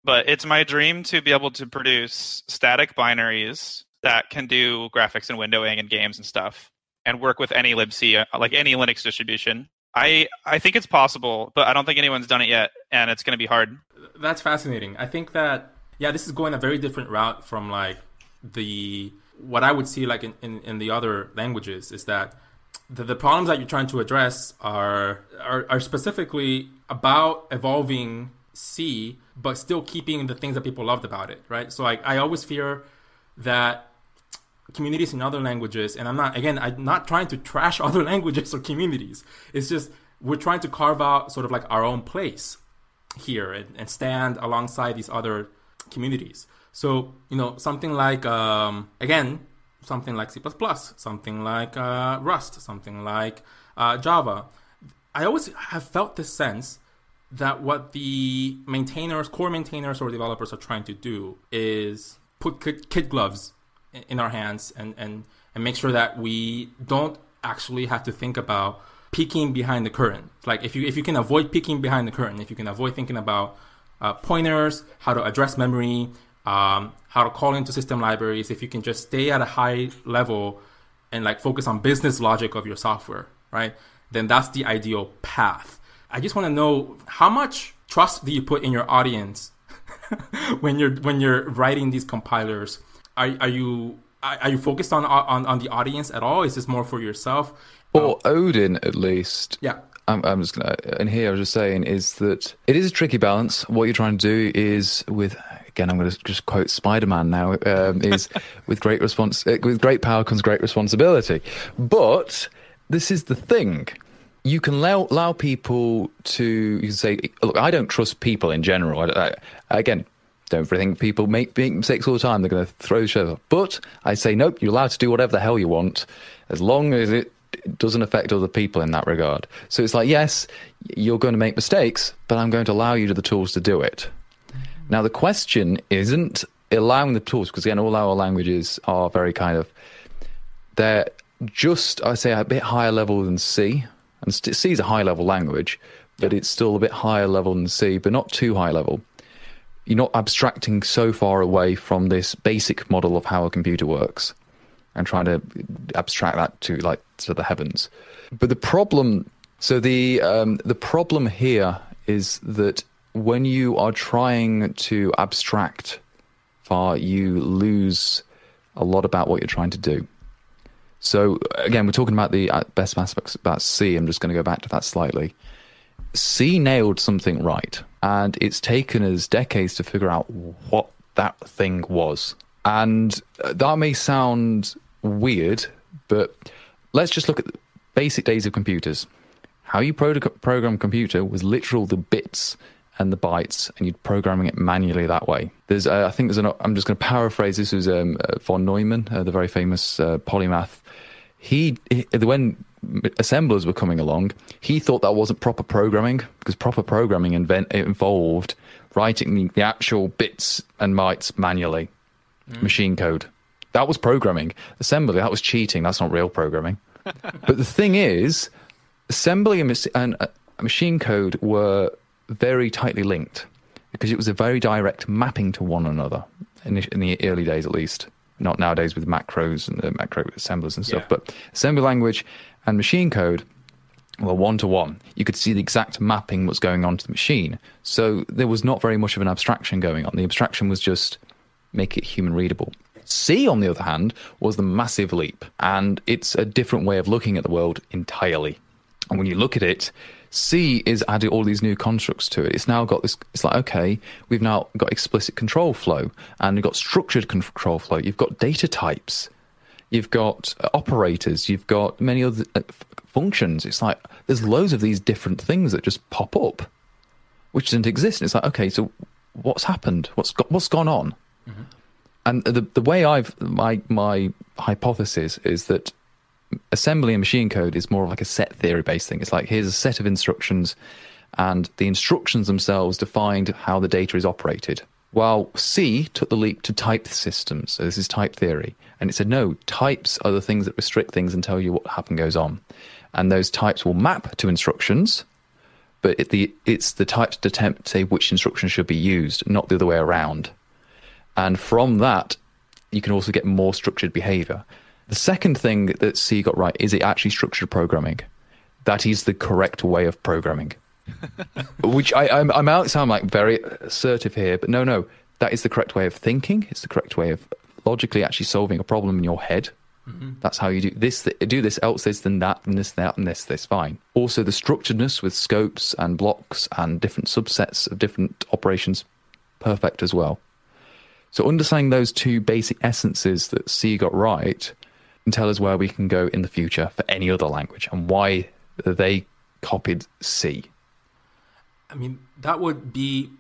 but it's my dream to be able to produce static binaries that can do graphics and windowing and games and stuff, and work with any libc, uh, like any Linux distribution. I I think it's possible, but I don't think anyone's done it yet, and it's going to be hard. That's fascinating. I think that yeah, this is going a very different route from like the what I would see like in, in, in the other languages is that the, the problems that you're trying to address are, are are specifically about evolving C, but still keeping the things that people loved about it, right? So like I always fear that communities in other languages, and I'm not again, I'm not trying to trash [LAUGHS] other languages or communities. It's just we're trying to carve out sort of like our own place here and, and stand alongside these other communities. So you know something like um, again something like C++, something like uh, Rust, something like uh, Java. I always have felt this sense that what the maintainers, core maintainers, or developers are trying to do is put kid gloves in our hands and, and, and make sure that we don't actually have to think about peeking behind the curtain. Like if you if you can avoid peeking behind the curtain, if you can avoid thinking about uh, pointers, how to address memory, um, how to call into system libraries, if you can just stay at a high level and like focus on business logic of your software, right? Then that's the ideal path. I just want to know how much trust do you put in your audience [LAUGHS] when you're when you're writing these compilers? Are, are you are you focused on, on on the audience at all? Is this more for yourself? Or Odin, at least. Yeah. I'm, I'm just gonna, and here I was just saying is that it is a tricky balance. What you're trying to do is with again, I'm going to just quote Spider-Man now. Um, is with great response, uh, with great power comes great responsibility. But this is the thing. You can allow, allow people to. You can say, look, I don't trust people in general. I, I, again, don't think people make, make mistakes all the time. They're going to throw shit off. But I say, nope, you're allowed to do whatever the hell you want, as long as it doesn't affect other people in that regard. So it's like, yes, you're going to make mistakes, but I'm going to allow you the tools to do it. Now, the question isn't allowing the tools, because again, all our languages are very kind of, they're just, I say, a bit higher level than C. And C is a high level language, but it's still a bit higher level than C, but not too high level. You're not abstracting so far away from this basic model of how a computer works and trying to abstract that to like to the heavens. But the problem, so the um, the problem here is that when you are trying to abstract far, you lose a lot about what you're trying to do. So again, we're talking about the uh, best aspects about C. I'm just going to go back to that slightly. C nailed something right, and it's taken us decades to figure out what that thing was. And uh, that may sound weird, but let's just look at the basic days of computers. How you program a computer was literal the bits and the bytes, and you're programming it manually that way. There's, uh, I think there's an. I'm just going to paraphrase. This was um, uh, von Neumann, uh, the very famous uh, polymath. He, he, when assemblers were coming along, he thought that wasn't proper programming because proper programming invent, involved writing the, the actual bits and bytes manually, mm. machine code. That was programming. Assembly, that was cheating. That's not real programming. [LAUGHS] but the thing is, assembly and, and uh, machine code were very tightly linked because it was a very direct mapping to one another in the, in the early days, at least. Not nowadays with macros and uh, macro assemblers and stuff, yeah. but assembly language and machine code were one to one. You could see the exact mapping what's going on to the machine. So there was not very much of an abstraction going on. The abstraction was just make it human readable. C, on the other hand, was the massive leap, and it's a different way of looking at the world entirely. And when you look at it, C is adding all these new constructs to it. It's now got this. It's like okay, we've now got explicit control flow, and you've got structured control flow. You've got data types. You've got uh, operators. You've got many other uh, functions. It's like there's loads of these different things that just pop up, which didn't exist. And it's like okay, so what's happened? What's got, what's gone on? Mm-hmm. And the the way I've my my hypothesis is that assembly and machine code is more like a set theory based thing. It's like here's a set of instructions, and the instructions themselves defined how the data is operated. While C took the leap to type systems, so this is type theory, and it said no, types are the things that restrict things and tell you what happen goes on, and those types will map to instructions, but it, the, it's the types to attempt to say which instruction should be used, not the other way around. And from that, you can also get more structured behavior. The second thing that C got right is it actually structured programming. That is the correct way of programming. [LAUGHS] Which I, I'm, I might sound like very assertive here, but no, no, that is the correct way of thinking. It's the correct way of logically actually solving a problem in your head. Mm-hmm. That's how you do this. Do this, else this, then that, and this, that, and this, this. Fine. Also, the structuredness with scopes and blocks and different subsets of different operations, perfect as well. So, understanding those two basic essences that C got right can tell us where we can go in the future for any other language and why they copied C. I mean, that would be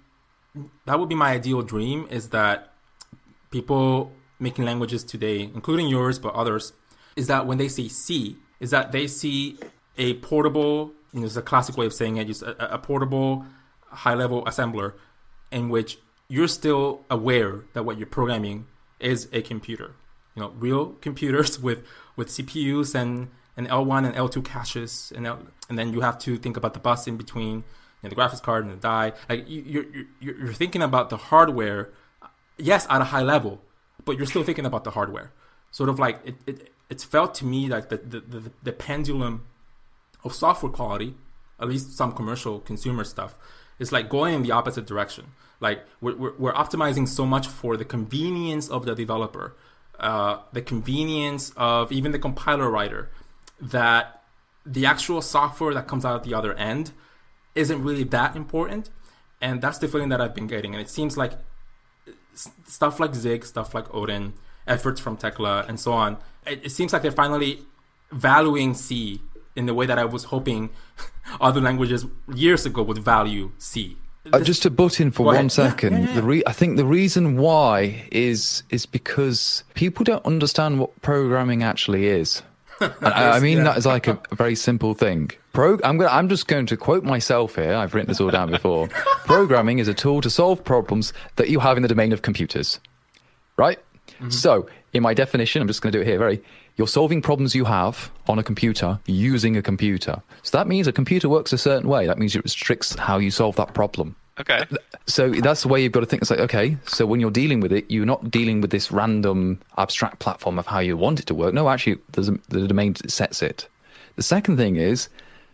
that would be my ideal dream is that people making languages today, including yours but others, is that when they see C, is that they see a portable, you know, it's a classic way of saying it, just a, a portable high-level assembler in which you're still aware that what you're programming is a computer. You know, real computers [LAUGHS] with with CPUs and and L1 and L2 caches, and L, and then you have to think about the bus in between, you know, the graphics card and the die. Like you, you're you're you're thinking about the hardware, yes, at a high level, but you're still thinking about the hardware. Sort of like it, it it's felt to me like the the, the, the pendulum of software quality, at least some commercial consumer stuff, is like going in the opposite direction. Like we're, we're, we're optimizing so much for the convenience of the developer, uh, the convenience of even the compiler writer, that the actual software that comes out at the other end isn't really that important. And that's the feeling that I've been getting. And it seems like stuff like Zig, stuff like Odin, efforts from Thekla, and so on, it, it seems like they're finally valuing C in the way that I was hoping [LAUGHS] other languages years ago would value C. Uh, just to butt in for Go one ahead. Second, yeah, yeah, the re- I think the reason why is is because people don't understand what programming actually is. [LAUGHS] I, I mean that is like a, a very simple thing. Pro- I'm going. I'm just going to quote myself here. I've written this all down before. [LAUGHS] Programming is a tool to solve problems that you have in the domain of computers. Right. So, in my definition, I'm just going to do it here. Very. You're solving problems you have on a computer using a computer. So that means a computer works a certain way. That means it restricts how you solve that problem. Okay. So that's the way you've got to think. It's like, okay, so when you're dealing with it, you're not dealing with this random abstract platform of how you want it to work. No, actually, there's a, the domain sets it. The second thing is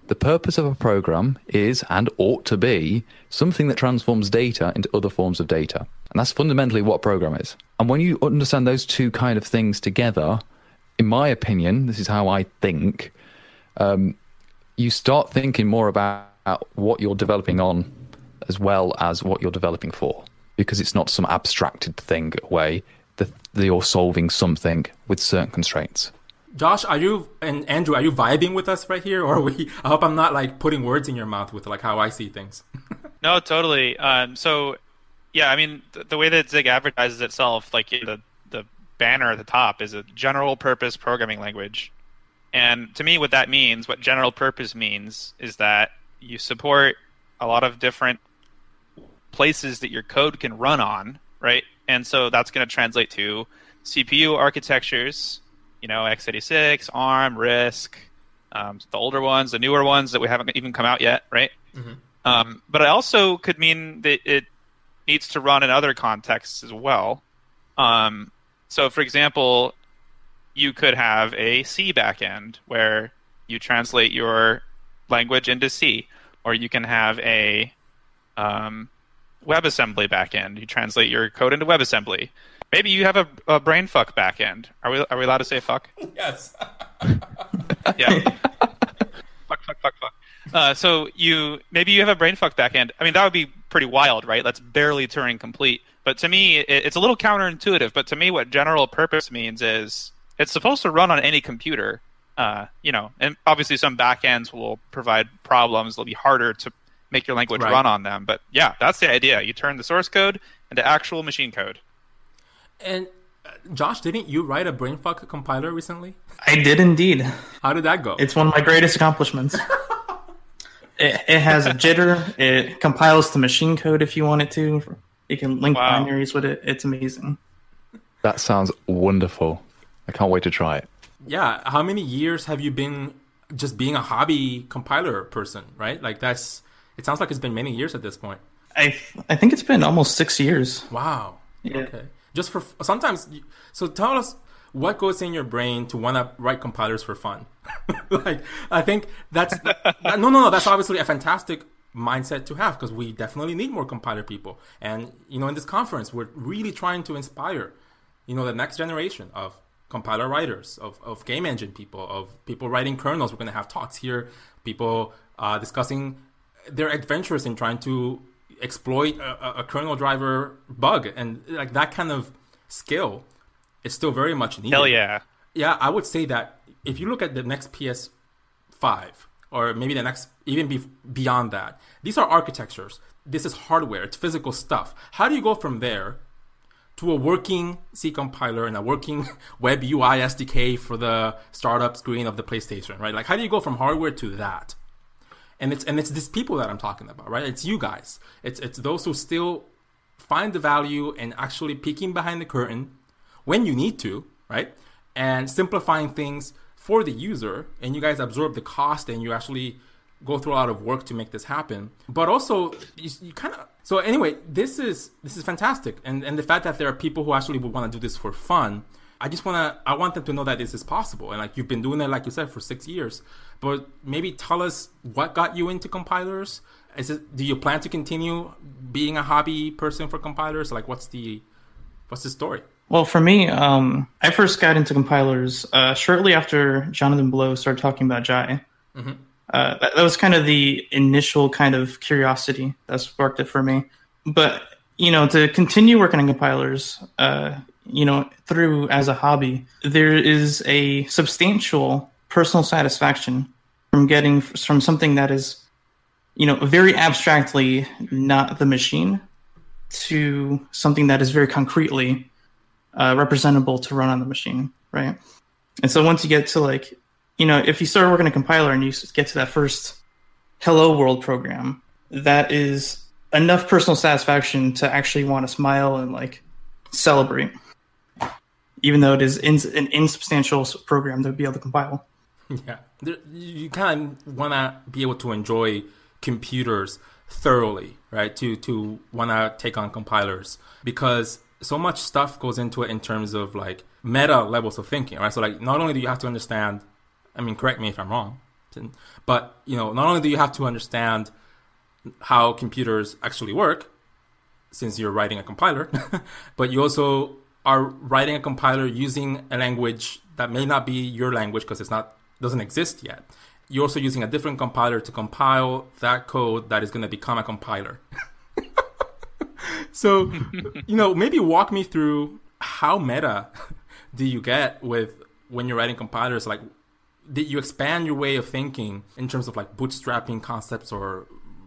the purpose of a program is and ought to be something that transforms data into other forms of data. And that's fundamentally what a program is. And when you understand those two kind of things together, in my opinion, this is how I think, um, you start thinking more about what you're developing on as well as what you're developing for because it's not some abstracted thing that that you're solving something with certain constraints Josh, are you and Andrew, are you vibing with us right here, or are we? I hope I'm not like putting words in your mouth with like how I see things. [LAUGHS] No, totally. Um, so, yeah, I mean, th- the way that Zig advertises itself, like the the banner at the top, is a general purpose programming language. And to me, what that means, what general purpose means, is that you support a lot of different places that your code can run on, right? And so that's going to translate to CPU architectures, you know, x86, ARM, RISC, um, the older ones, the newer ones that we haven't even come out yet, right? Um, but it also could mean that it needs to run in other contexts as well. Um, so, for example, you could have a C backend where you translate your language into C, or you can have a um, WebAssembly backend. You translate your code into WebAssembly. Maybe you have a, a brainfuck backend. Are we are we allowed to say fuck? [LAUGHS] Yes. [LAUGHS] Yeah. fuck, fuck, fuck, fuck. Uh, so you maybe you have a brainfuck backend. I mean, that would be pretty wild, right? That's barely Turing complete. But to me, it, it's a little counterintuitive. But to me, what general purpose means is it's supposed to run on any computer. Uh, you know, and obviously some backends will provide problems. They'll be harder to make your language Right. run on them. But yeah, that's the idea. You turn the source code into actual machine code. And uh, Josh, didn't you write a brainfuck compiler recently? I did indeed. How did that go? It's one of my greatest accomplishments. [LAUGHS] it, it has a jitter. It compiles to machine code if you want it to. You can link Wow. binaries with it. It's amazing. that sounds wonderful i can't wait to try it yeah. How many years have you been just being a hobby compiler person? Right. Like that's. It sounds like it's been many years at this point. I I think it's been almost six years. Wow. Yeah. Okay. Just for sometimes. So tell us what goes in your brain to want to write compilers for fun. [LAUGHS] like I think that's that, no no no. That's obviously a fantastic mindset to have because we definitely need more compiler people. And you know, in this conference, we're really trying to inspire, you know, the next generation of compiler writers, of, of game engine people, of people writing kernels. We're going to have talks here, people uh, discussing their adventures in trying to exploit a, a, kernel driver bug. And like that kind of skill is still very much needed. Hell yeah. Yeah, I would say that if you look at the next PS5, or maybe the next, even be, beyond that, these are architectures. This is hardware, it's physical stuff. How do you go from there to a working C compiler and a working [LAUGHS] web UI SDK for the startup screen of the PlayStation, right? Like, how do you go from hardware to that? And it's and it's these people that I'm talking about, right? It's you guys. It's it's those who still find the value in actually peeking behind the curtain when you need to, right? And simplifying things for the user. And you guys absorb the cost and you actually go through a lot of work to make this happen. But also, you, you kind of so anyway, this is this is fantastic, and and the fact that there are people who actually would want to do this for fun. I just wanna I want them to know that this is possible, and like you've been doing it, like you said, for six years. But maybe tell us what got you into compilers. Is it do you plan to continue being a hobby person for compilers? Like, what's the what's the story? Well, for me, um, I first got into compilers uh, shortly after Jonathan Blow started talking about Jai. Mm-hmm uh, that, that, was kind of the initial kind of curiosity that sparked it for me. But you know, to continue working on compilers, uh, you know, through as a hobby, there is a substantial personal satisfaction from getting from something that is, you know, very abstractly not the machine to something that is very concretely uh, representable to run on the machine, right? And so once you get to like you know, if you start working a compiler and you get to that first hello world program, that is enough personal satisfaction to actually want to smile and like celebrate, even though it is in- an insubstantial program to be able to compile. Yeah, you kind of want to be able to enjoy computers thoroughly, right? To to want to take on compilers because so much stuff goes into it in terms of like meta levels of thinking, right? So like not only do you have to understand I mean, correct me if I'm wrong, but you know, not only do you have to understand how computers actually work, since you're writing a compiler, [LAUGHS] but you also are writing a compiler using a language that may not be your language because it's not doesn't exist yet. You're also using a different compiler to compile that code that is going to become a compiler. [LAUGHS] so, you know, maybe walk me through how meta [LAUGHS] do you get with when you're writing compilers? Like, did you expand your way of thinking in terms of like bootstrapping concepts or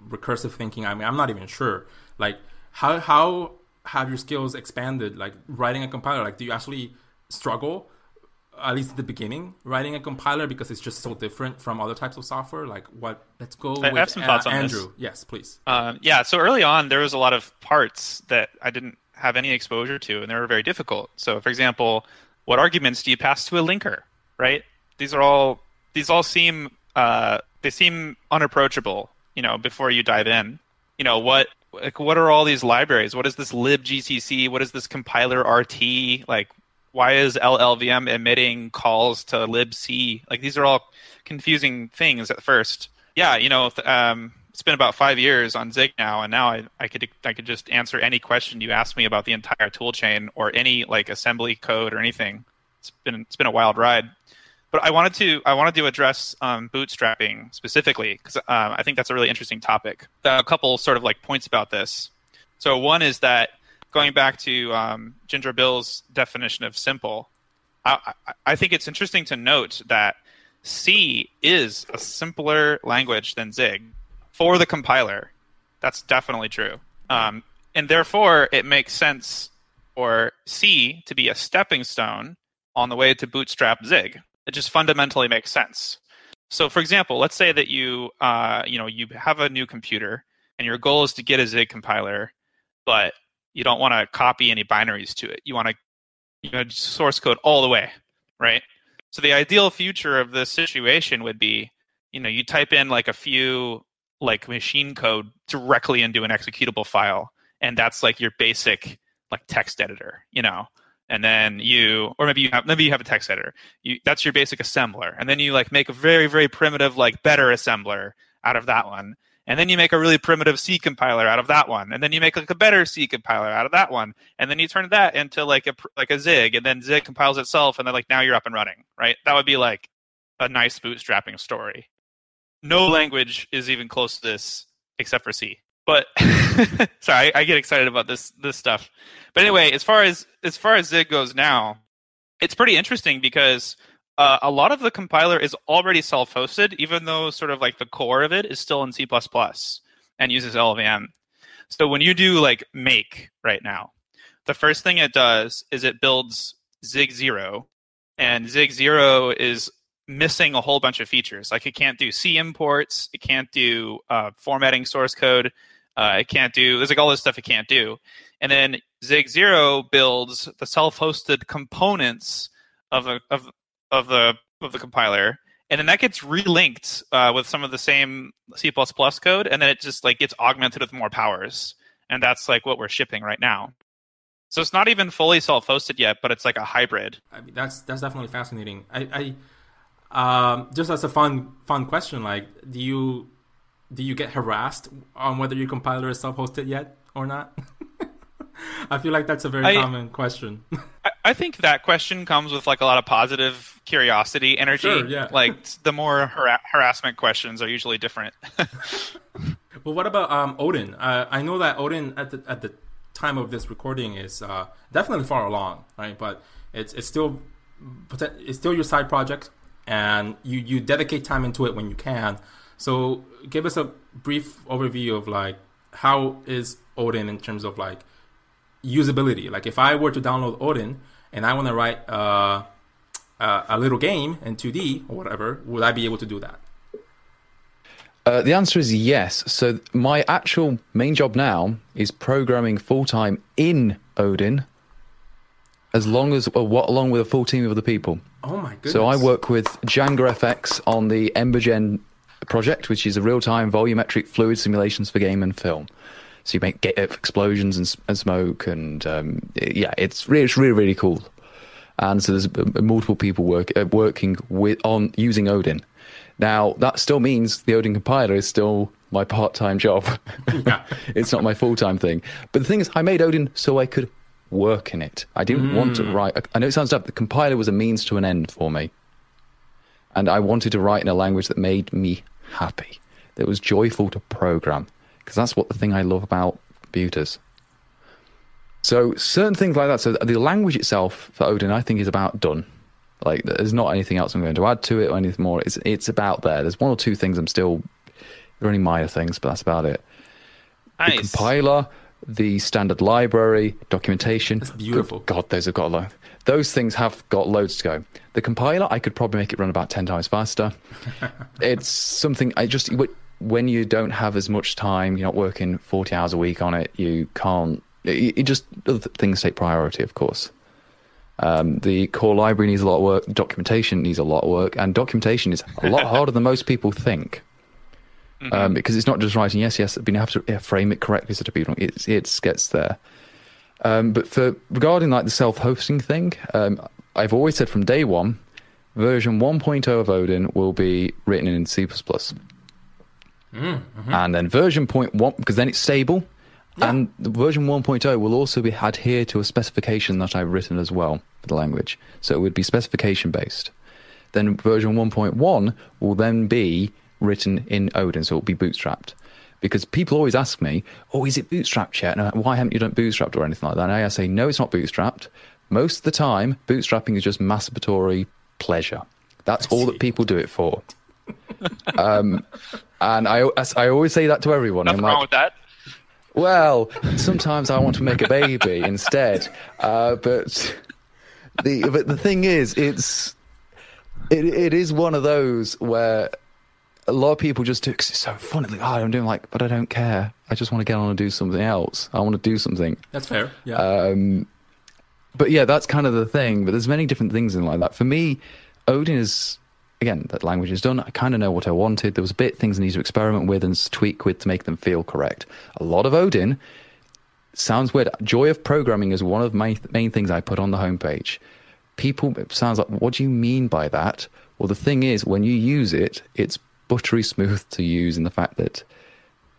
recursive thinking? I mean, I'm not even sure. Like, how how have your skills expanded? Like writing a compiler, like do you actually struggle? At least at the beginning, writing a compiler because it's just so different from other types of software. Like, what? Let's go. I have some thoughts on Andrew. This. Yes, please. Um, yeah. So early on, there was a lot of parts that I didn't have any exposure to, and they were very difficult. So, for example, what arguments do you pass to a linker? Right? these are all these all seem uh, they seem unapproachable. You know, before you dive in, you know what like what are all these libraries? What is this libgcc? What is this compiler RT? Like, why is LLVM emitting calls to libc? Like, these are all confusing things at first. Yeah, you know, um, it's been about five years on Zig now, and now I, I could I could just answer any question you ask me about the entire toolchain or any like assembly code or anything. It's been it's been a wild ride. But I wanted to I wanted to address um, bootstrapping specifically because um, I think that's a really interesting topic. A couple sort of like points about this. So one is that going back to um, Ginger Bill's definition of simple, I, I think it's interesting to note that C is a simpler language than Zig for the compiler. That's definitely true. Um, and therefore, it makes sense for C to be a stepping stone on the way to bootstrap Zig. It just fundamentally makes sense. So, for example, let's say that you, uh, you know, you have a new computer and your goal is to get a Zig compiler, but you don't want to copy any binaries to it. You want to, you know, source code all the way, right? So the ideal future of this situation would be, you know, you type in like a few like machine code directly into an executable file, and that's like your basic like text editor, you know and then you or maybe you have maybe you have a text editor. You, that's your basic assembler. And then you like make a very very primitive like better assembler out of that one. And then you make a really primitive C compiler out of that one, and then you make like a better C compiler out of that one, and then you turn that into like a like a Zig, and then Zig compiles itself, and then like now you're up and running, right? That would be like a nice bootstrapping story. No language is even close to this except for C. But [LAUGHS] sorry, I, I get excited about this this stuff. But anyway, as far as as far as Zig goes now, it's pretty interesting because uh, a lot of the compiler is already self-hosted, even though sort of like the core of it is still in C++ and uses LLVM. So when you do like make right now, the first thing it does is it builds Zig Zero, and Zig Zero is missing a whole bunch of features. Like it can't do C imports, it can't do uh, formatting source code, uh, it can't do. There's like all this stuff it can't do, and then Zig Zero builds the self-hosted components of the of of the of the compiler, and then that gets relinked uh, with some of the same C++ code, and then it just like gets augmented with more powers, and that's like what we're shipping right now. So it's not even fully self-hosted yet, but it's like a hybrid. I mean, that's that's definitely fascinating. I, I um, just as a fun fun question, like, do you do you get harassed on whether your compiler is self-hosted yet or not? [LAUGHS] I feel like that's a very I, common question. [LAUGHS] I, I, think that question comes with like a lot of positive curiosity energy. Sure, yeah. [LAUGHS] Like the more har- harassment questions are usually different. well, what about um, Odin? Uh, I know that Odin at the at the time of this recording is uh, definitely far along, right? But it's it's still it's still your side project, and you you dedicate time into it when you can. So give us a brief overview of like how is Odin in terms of like usability. Like if I were to download Odin and I want to write uh, uh, a little game in 2D or whatever, would I be able to do that? Uh, the answer is yes. So my actual main job now is programming full time in Odin, as long as uh, what along with a full team of other people. Oh my goodness! So I work with JangaFX on the Embergen project, which is a real time volumetric fluid simulations for game and film. So you make get explosions and, and smoke, and um, yeah, it's really, it's really really cool. And so there's uh, multiple people work, uh, working with on using Odin. Now that still means the Odin compiler is still my part-time job. Yeah. [LAUGHS] [LAUGHS] it's not my full-time thing. But the thing is, I made Odin so I could work in it. I didn't mm. want to mm. write. I know it sounds dumb. The compiler was a means to an end for me, and I wanted to write in a language that made me happy, that was joyful to program because that's what the thing I love about computers. So certain things like that. So the language itself for Odin, I think, is about done. Like there's not anything else I'm going to add to it or anything more. It's it's about there. There's one or two things I'm still. They're only minor things, but that's about it. Nice. The compiler, the standard library, documentation. That's beautiful. God, those have got a lot. Those things have got loads to go. The compiler, I could probably make it run about ten times faster. [LAUGHS] it's something I just when you don't have as much time, you're not working 40 hours a week on it, you can't, it, it just, other things take priority, of course. Um, the core library needs a lot of work, documentation needs a lot of work, and documentation is a lot [LAUGHS] harder than most people think. Mm-hmm. Um, because it's not just writing yes, yes, but you have to frame it correctly so that people it, it gets there. Um, but for regarding like the self-hosting thing, um, I've always said from day one, version 1.0 of Odin will be written in C++. Mm-hmm. And then version point one, because then it's stable. Yeah. And the version 1.0 will also be adhere to a specification that I've written as well for the language. So it would be specification based. Then version 1.1 will then be written in Odin, so it will be bootstrapped. Because people always ask me, oh, is it bootstrapped yet? And why haven't you done bootstrapped or anything like that? And I say, no, it's not bootstrapped. Most of the time, bootstrapping is just masturbatory pleasure. That's all that people do it for. um, and I, I always say that to everyone. Nothing wrong with that. Well, sometimes I want to make a baby [LAUGHS] instead. Uh, but the but the thing is, it's it it is one of those where a lot of people just do because it's so fun. It's like, oh, I'm doing like, but I don't care. I just want to get on and do something else. I want to do something. That's fair. Yeah. Um, but yeah, that's kind of the thing. But there's many different things in like that. For me, Odin is again, that language is done. I kind of know what I wanted. There was a bit things I need to experiment with and tweak with to make them feel correct. A lot of Odin sounds weird. Joy of programming is one of my main things I put on the homepage. People it sounds like, what do you mean by that? Well, the thing is, when you use it, it's buttery smooth to use in the fact that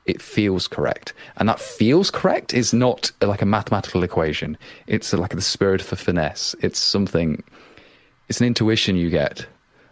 it feels correct. And that feels correct is not like a mathematical equation. It's like the spirit for finesse. It's something, it's an intuition you get.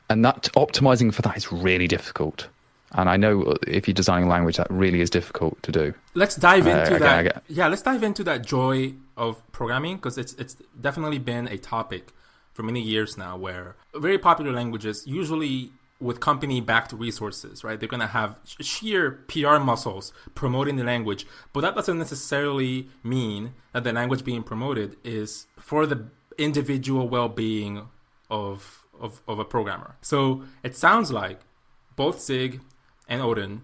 And that optimizing for that is really difficult. And I know if you're designing language, that really is difficult to do. Let's dive Uh, into get- that. Get- Yeah, let's dive into that joy of programming because it's it's definitely been a topic for many years now. Where very popular languages, usually with company-backed resources, right? They're gonna have sheer PR muscles promoting the language, but that doesn't necessarily mean that the language being promoted is for the individual well-being of of, of a programmer. So it sounds like both Zig and Odin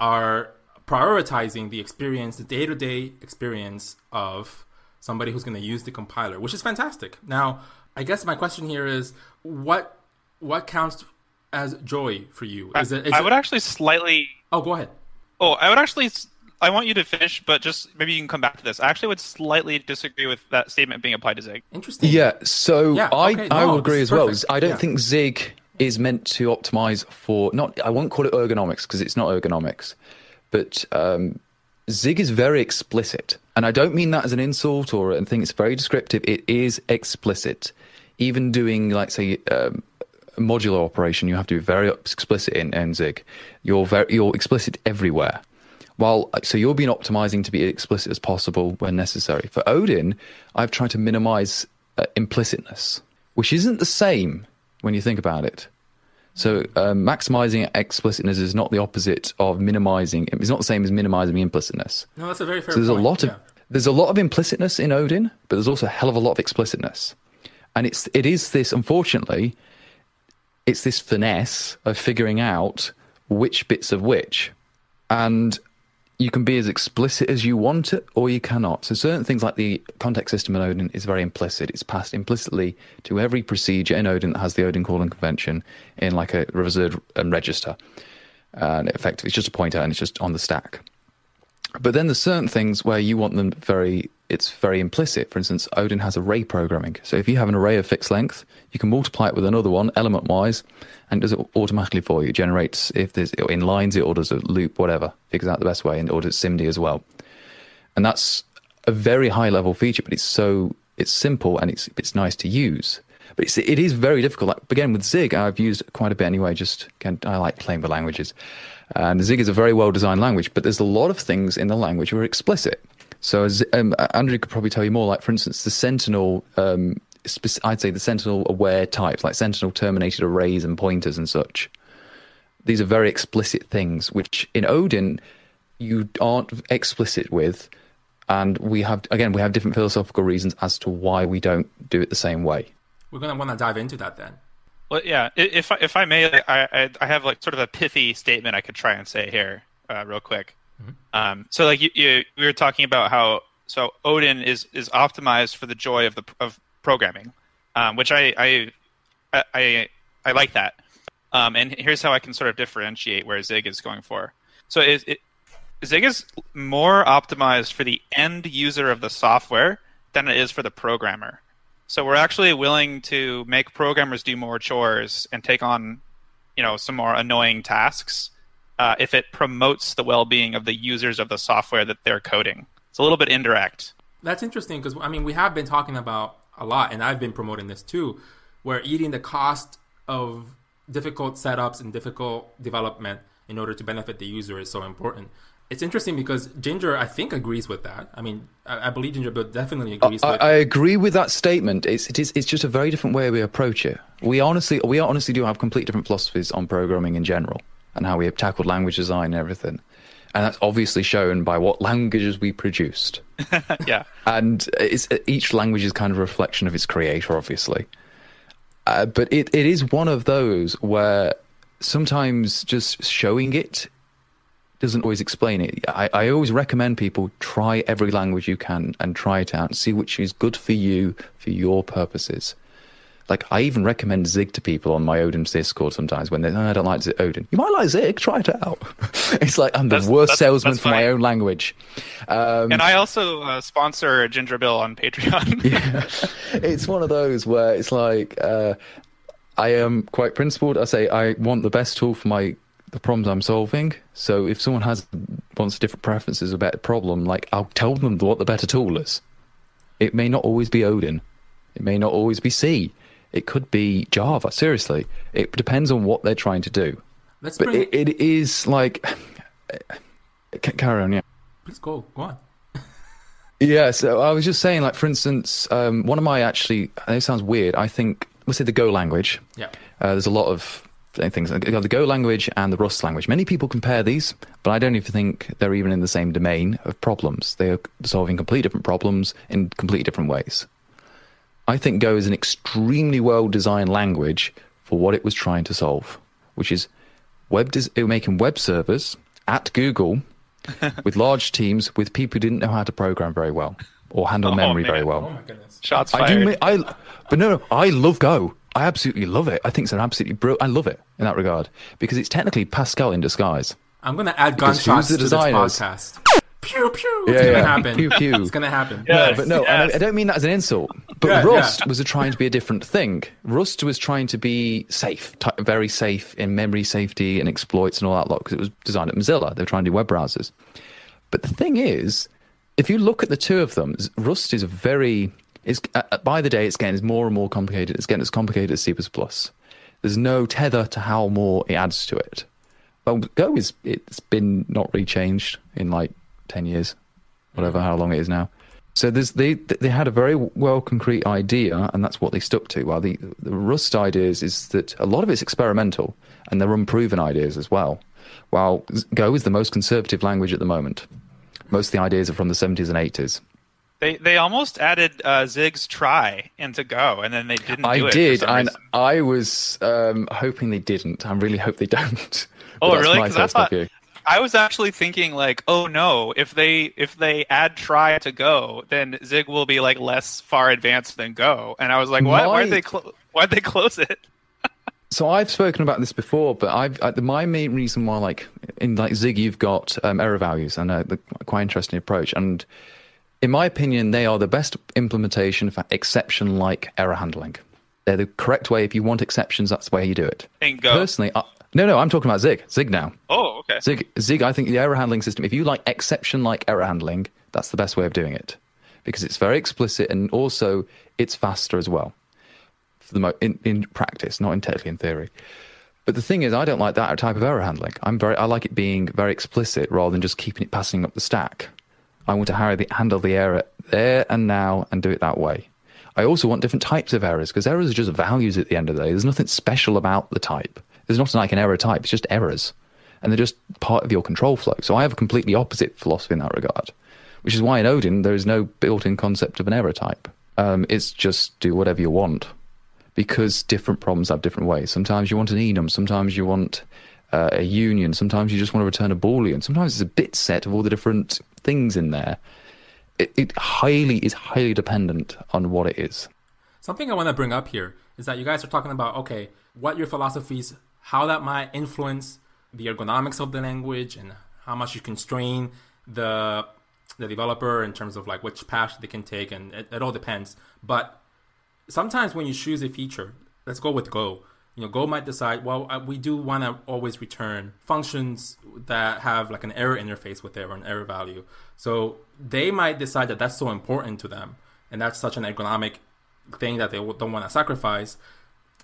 are prioritizing the experience, the day to day experience of somebody who's going to use the compiler, which is fantastic. Now, I guess my question here is what what counts as joy for you? Is it? Is I it- would actually slightly. oh, go ahead. Oh, I would actually. I want you to finish, but just maybe you can come back to this. I actually would slightly disagree with that statement being applied to Zig. Interesting. Yeah, so Yeah, I, okay, I no, will agree as is well. I don't Yeah. think Zig is meant to optimize for not. I won't call it ergonomics because it's not ergonomics, but um, Zig is very explicit, and I don't mean that as an insult or anything. It's very descriptive. It is explicit. Even doing like say um, a modular operation, you have to be very explicit in, in Zig. You're very you're explicit everywhere. While so you're being optimizing to be explicit as possible when necessary. For Odin, I've tried to minimize uh, implicitness, which isn't the same when you think about it. So um, maximizing explicitness is not the opposite of minimizing. It's not the same as minimizing implicitness. No, that's a very fair So there's point. a lot of yeah. there's a lot of implicitness in Odin, but there's also a hell of a lot of explicitness, and it's it is this unfortunately, it's this finesse of figuring out which bits of which, and you can be as explicit as you want it, or you cannot. So certain things like the context system in Odin is very implicit. It's passed implicitly to every procedure in Odin that has the Odin calling convention in like a reserved um, register, and effectively it's just a pointer and it's just on the stack. But then there's certain things where you want them very, it's very implicit. For instance, Odin has array programming. So if you have an array of fixed length, you can multiply it with another one element wise and does it automatically for you. It generates, if there's in lines, it orders a loop, whatever, figures out the best way and orders SIMD as well. And that's a very high level feature, but it's so, it's simple and it's, it's nice to use. But it's, it is very difficult. Like, again, with Zig, I've used quite a bit anyway. Just I like playing with languages. And Zig is a very well designed language, but there's a lot of things in the language that are explicit. So um, Andrew could probably tell you more. Like for instance, the Sentinel, um, spec- I'd say the Sentinel aware types, like Sentinel terminated arrays and pointers and such. These are very explicit things, which in Odin you aren't explicit with, and we have again we have different philosophical reasons as to why we don't do it the same way. We're gonna want to dive into that then. Well, yeah. If I- if I may, I, I I have like sort of a pithy statement I could try and say here, uh, real quick. Um, so like you, you we were talking about how so Odin is is optimized for the joy of the of programming, um, which I I I I, I like that. Um, and here's how I can sort of differentiate where Zig is going for. So it, it Zig is more optimized for the end user of the software than it is for the programmer. So we're actually willing to make programmers do more chores and take on, you know, some more annoying tasks uh, if it promotes the well-being of the users of the software that they're coding. It's a little bit indirect. That's interesting because I mean we have been talking about a lot, and I've been promoting this too, where eating the cost of difficult setups and difficult development in order to benefit the user is so important. It's interesting because Ginger, I think, agrees with that. I mean, I, I believe Ginger Bill definitely agrees I, with. I agree with that statement. It's it is it's just a very different way we approach it. We honestly we honestly do have complete different philosophies on programming in general and how we have tackled language design and everything. And that's obviously shown by what languages we produced. [LAUGHS] Yeah. and it's each language is kind of a reflection of its creator, obviously. Uh, but it, it is one of those where sometimes just showing it doesn't always explain it. I, I always recommend people try every language you can and try it out and see which is good for you for your purposes. Like I even recommend Zig to people on my Odin Discord sometimes when they oh, I don't like Zig- Odin. You might like Zig, try it out. [LAUGHS] it's like I'm the That's- worst that's- salesman that's for my own language. Um, And I also uh, sponsor Ginger Bill on Patreon. [LAUGHS] yeah, it's one of those where it's like uh, I am quite principled. I say I want the best tool for my the problems I'm solving. So if someone has wants different preferences about a problem, like I'll tell them what the better tool is. It may not always be Odin. It may not always be C. It could be Java. Seriously, it depends on what they're trying to do. Let's But bring it, it is like [SIGHS] carry on, yeah. Please go. Go on. [LAUGHS] Yeah, so I was just saying, like for instance, um, one of my actually, I know it sounds weird. I think let's say the Go language. Yeah. Uh, there's a lot of things. The Go language and the Rust language. Many people compare these, but I don't even think they're even in the same domain of problems. They are solving completely different problems in completely different ways. I think Go is an extremely well designed language for what it was trying to solve, which is web des- making web servers at Google [LAUGHS] with large teams with people who didn't know how to program very well or handle Oh, memory man. very Oh well. my goodness. Shots I fired. do. I, but no, no, I love Go. I absolutely love it. I think it's an absolutely brilliant. I love it in that regard because it's technically Pascal in disguise. I'm gonna add gunshots to this designers? podcast. Pew pew. Yeah, it's gonna yeah. happen. Pew, pew. It's gonna happen. Yeah. No, but no, I, Yes. I don't mean that as an insult. But Yeah, Rust yeah. was trying to be a different thing. Rust was trying to be safe, t- very safe in memory safety and exploits and all that lot because it was designed at Mozilla. They were trying to do web browsers. But the thing is, if you look at the two of them, Rust is a very is uh, uh, by the day it's getting more and more complicated. It's getting as complicated as C++. There's no tether to how more it adds to it. Well, Go is it's been not really changed in like ten years, whatever how long it is now. So they they had a very well concrete idea, and that's what they stuck to. While the the Rust ideas is that a lot of it's experimental, and they're unproven ideas as well. While Go is the most conservative language at the moment. Most of the ideas are from the 70s and 80s. They they almost added uh, Zig's try into Go, and then they didn't. I do did, and reason. I was um, hoping they didn't. I really hope they don't. [LAUGHS] Oh, really? my 'Cause I thought- view. I was actually thinking like, oh no, if they if they add try to Go, then Zig will be like less far advanced than Go. And I was like, why why'd they clo- why'd they close it? [LAUGHS] So I've spoken about this before, but I've my main reason why, like in like Zig, you've got um, error values and uh, the quite interesting approach, and in my opinion, they are the best implementation for exception-like error handling. They're the correct way. If you want exceptions, that's the way you do it. In Go. Personally, I, no, no, I'm talking about Zig. Zig now. Oh, okay. Zig, Zig, I think the error handling system, if you like exception like error handling, that's the best way of doing it because it's very explicit and also it's faster as well for the mo- in, in practice, not in technically in theory. But the thing is, I don't like that type of error handling. I'm very, I like it being very explicit rather than just keeping it passing up the stack. I want to handle the, error there and now and do it that way. I also want different types of errors because errors are just values at the end of the day. There's nothing special about the type. There's not like an error type. It's just errors, and they're just part of your control flow. So I have a completely opposite philosophy in that regard, which is why in Odin there is no built-in concept of an error type. Um, it's just do whatever you want because different problems have different ways. Sometimes you want an enum, sometimes you want uh, a union, sometimes you just want to return a boolean, sometimes it's a bit set of all the different things in there. It, it highly is highly dependent on what it is. Something I want to bring up here is that you guys are talking about okay, what your philosophies, how that might influence the ergonomics of the language, and how much you constrain the the developer in terms of like which path they can take, and it, it all depends. But sometimes when you choose a feature, let's go with Go. You know, Go might decide, well, uh, we do want to always return functions that have like an error interface with there or an error value. So they might decide that that's so important to them, and that's such an ergonomic thing that they don't want to sacrifice.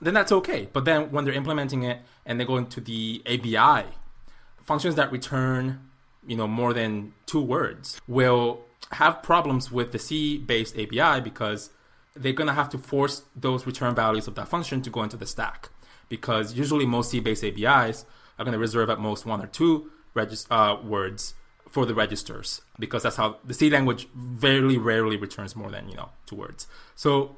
Then that's okay. But then when they're implementing it and they go into the ABI, functions that return, you know, more than two words will have problems with the C-based API because they're going to have to force those return values of that function to go into the stack. Because usually most C-based APIs are going to reserve at most one or two regis- uh, words for the registers because that's how the C language very rarely returns more than you know two words. So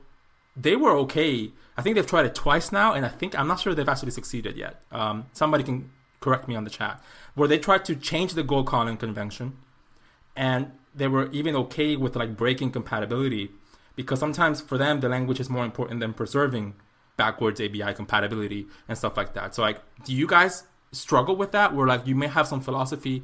they were okay. I think they've tried it twice now, and I think I'm not sure they've actually succeeded yet. Um, somebody can correct me on the chat. Where they tried to change the Go calling convention, and they were even okay with like breaking compatibility because sometimes for them the language is more important than preserving backwards ABI compatibility and stuff like that. So like, do you guys struggle with that? Where like you may have some philosophy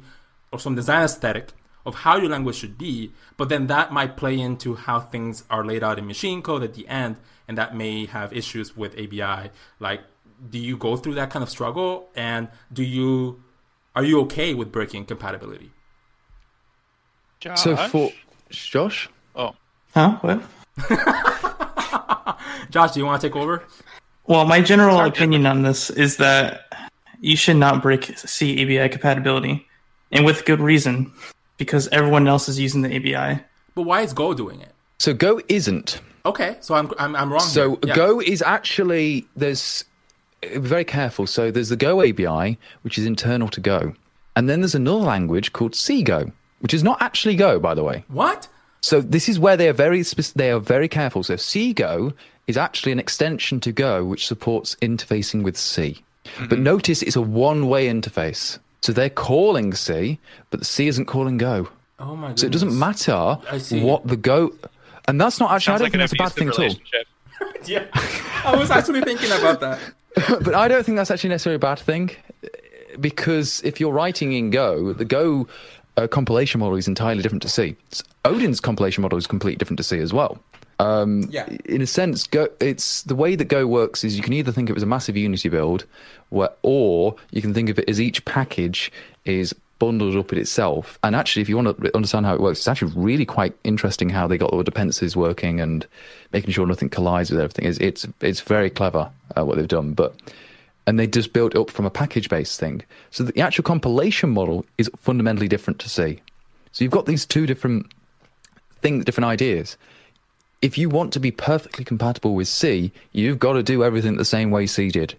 or some design aesthetic of how your language should be, but then that might play into how things are laid out in machine code at the end, and that may have issues with ABI. Like do you go through that kind of struggle? And do you are you okay with breaking compatibility? Josh? So for Josh, oh, Huh? What? [LAUGHS] [LAUGHS] Josh, do you want to take over? Well, my general opinion on this is that you should not break C ABI compatibility, and with good reason, because everyone else is using the ABI. But why is Go doing it? so Go isn't. Okay, so I'm I'm, I'm wrong. So here. Yeah. Go is actually there's be very careful. So there's the Go ABI, which is internal to Go, and then there's another language called C Go, which is not actually Go, by the way. What? So this is where they are very they are very careful. So C Go is actually an extension to Go, which supports interfacing with C. But notice it's a one-way interface. So they're calling C, but the C isn't calling Go. Oh my god. So it doesn't matter what the Go. And that's not actually. sounds I don't an think that's a bad thing at all. [LAUGHS] [LAUGHS] Yeah, I was actually thinking about that. [LAUGHS] but I don't think that's actually necessarily a bad thing because if you're writing in Go, the Go uh, compilation model is entirely different to C. S- Odin's compilation model is completely different to C as well. Um, Yeah. In a sense, Go it's the way that Go works is you can either think of it as a massive Unity build, where, or you can think of it as each package is bundled up in itself. And actually, if you want to understand how it works, it's actually really quite interesting how they got all the dependencies working and making sure nothing collides with everything. It's it's, it's very clever uh, what they've done, but and they just built it up from a package based thing. So the actual compilation model is fundamentally different to C. So you've got these two different things, different ideas. If you want to be perfectly compatible with C, you've got to do everything the same way C did.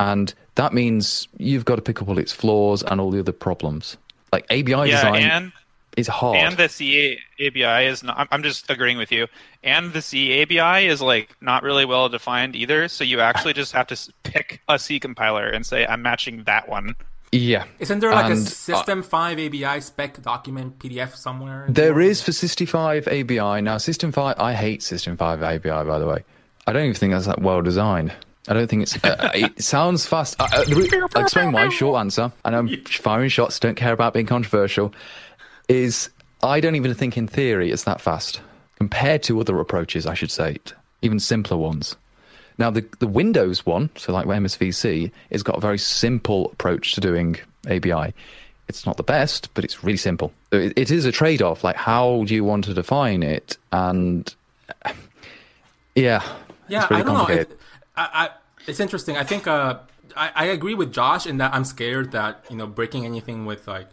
And that means you've got to pick up all its flaws and all the other problems. Like ABI Yeah, design and is hard. and the C ABI is not. I'm- I'm just agreeing with you. And the C ABI is like not really well defined either. So you actually just have to pick a C compiler and say I'm matching that one. Yeah. Isn't there like a And, uh, System 5 ABI spec document PDF somewhere? There is for System 5 ABI. Now, System 5, I hate System 5 ABI, by the way. I don't even think that's that well designed. I don't think it's. Uh, it [LAUGHS] sounds fast. Uh, uh, I'll explain why. Short answer. And I'm firing shots, don't care about being controversial. Is I don't even think in theory it's that fast compared to other approaches, I should say, even simpler ones. Now, the, the Windows one, so like MSVC, has got a very simple approach to doing ABI. It's not the best, but it's really simple. So It, it is a trade off. Like, how do you want to define it? And yeah, [SIGHS] Yeah, it's really I don't know. It, I, I, it's interesting. I think uh, I, I agree with Josh in that I'm scared that you know breaking anything with like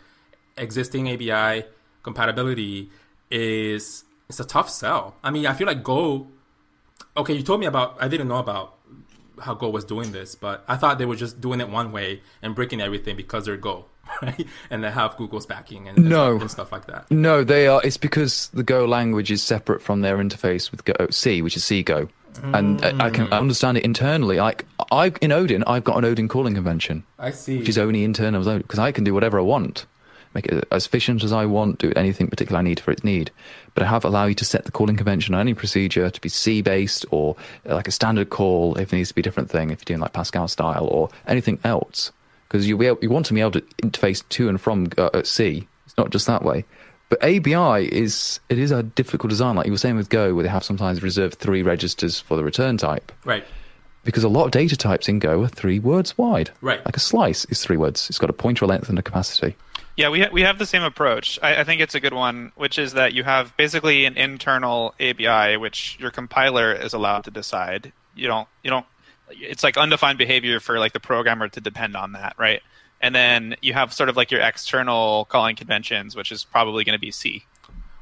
existing ABI compatibility is it's a tough sell. I mean, I feel like Go. Okay, you told me about. I didn't know about how Go was doing this, but I thought they were just doing it one way and breaking everything because they're Go, [LAUGHS] right? And they have Google's backing and, No. stuff, and stuff like that. No, they are. It's because the Go language is separate from their interface with Go C, which is C Go, and I, I can mm. understand it internally. Like I in Odin, I've got an Odin calling convention, I see. which is only internal because I can do whatever I want, make it as efficient as I want, do anything particular I need for its need. But I have allow you to set the calling convention on any procedure to be C based or uh, like a standard call if it needs to be a different thing if you're doing like Pascal style or anything else because you you want to be able to interface to and from uh, at C. It's not just that way. But ABI is it is a difficult design, like you were saying with Go, where they have sometimes reserved three registers for the return type, right. because a lot of data types in Go are three words wide. Right. Like a slice is three words. It's got a pointer, a length, and a capacity. Yeah, we ha- we have the same approach. I, I think it's a good one, which is that you have basically an internal ABI, which your compiler is allowed to decide. You don't you don't. It's like undefined behavior for like the programmer to depend on that, right? And then you have sort of like your external calling conventions, which is probably going to be C.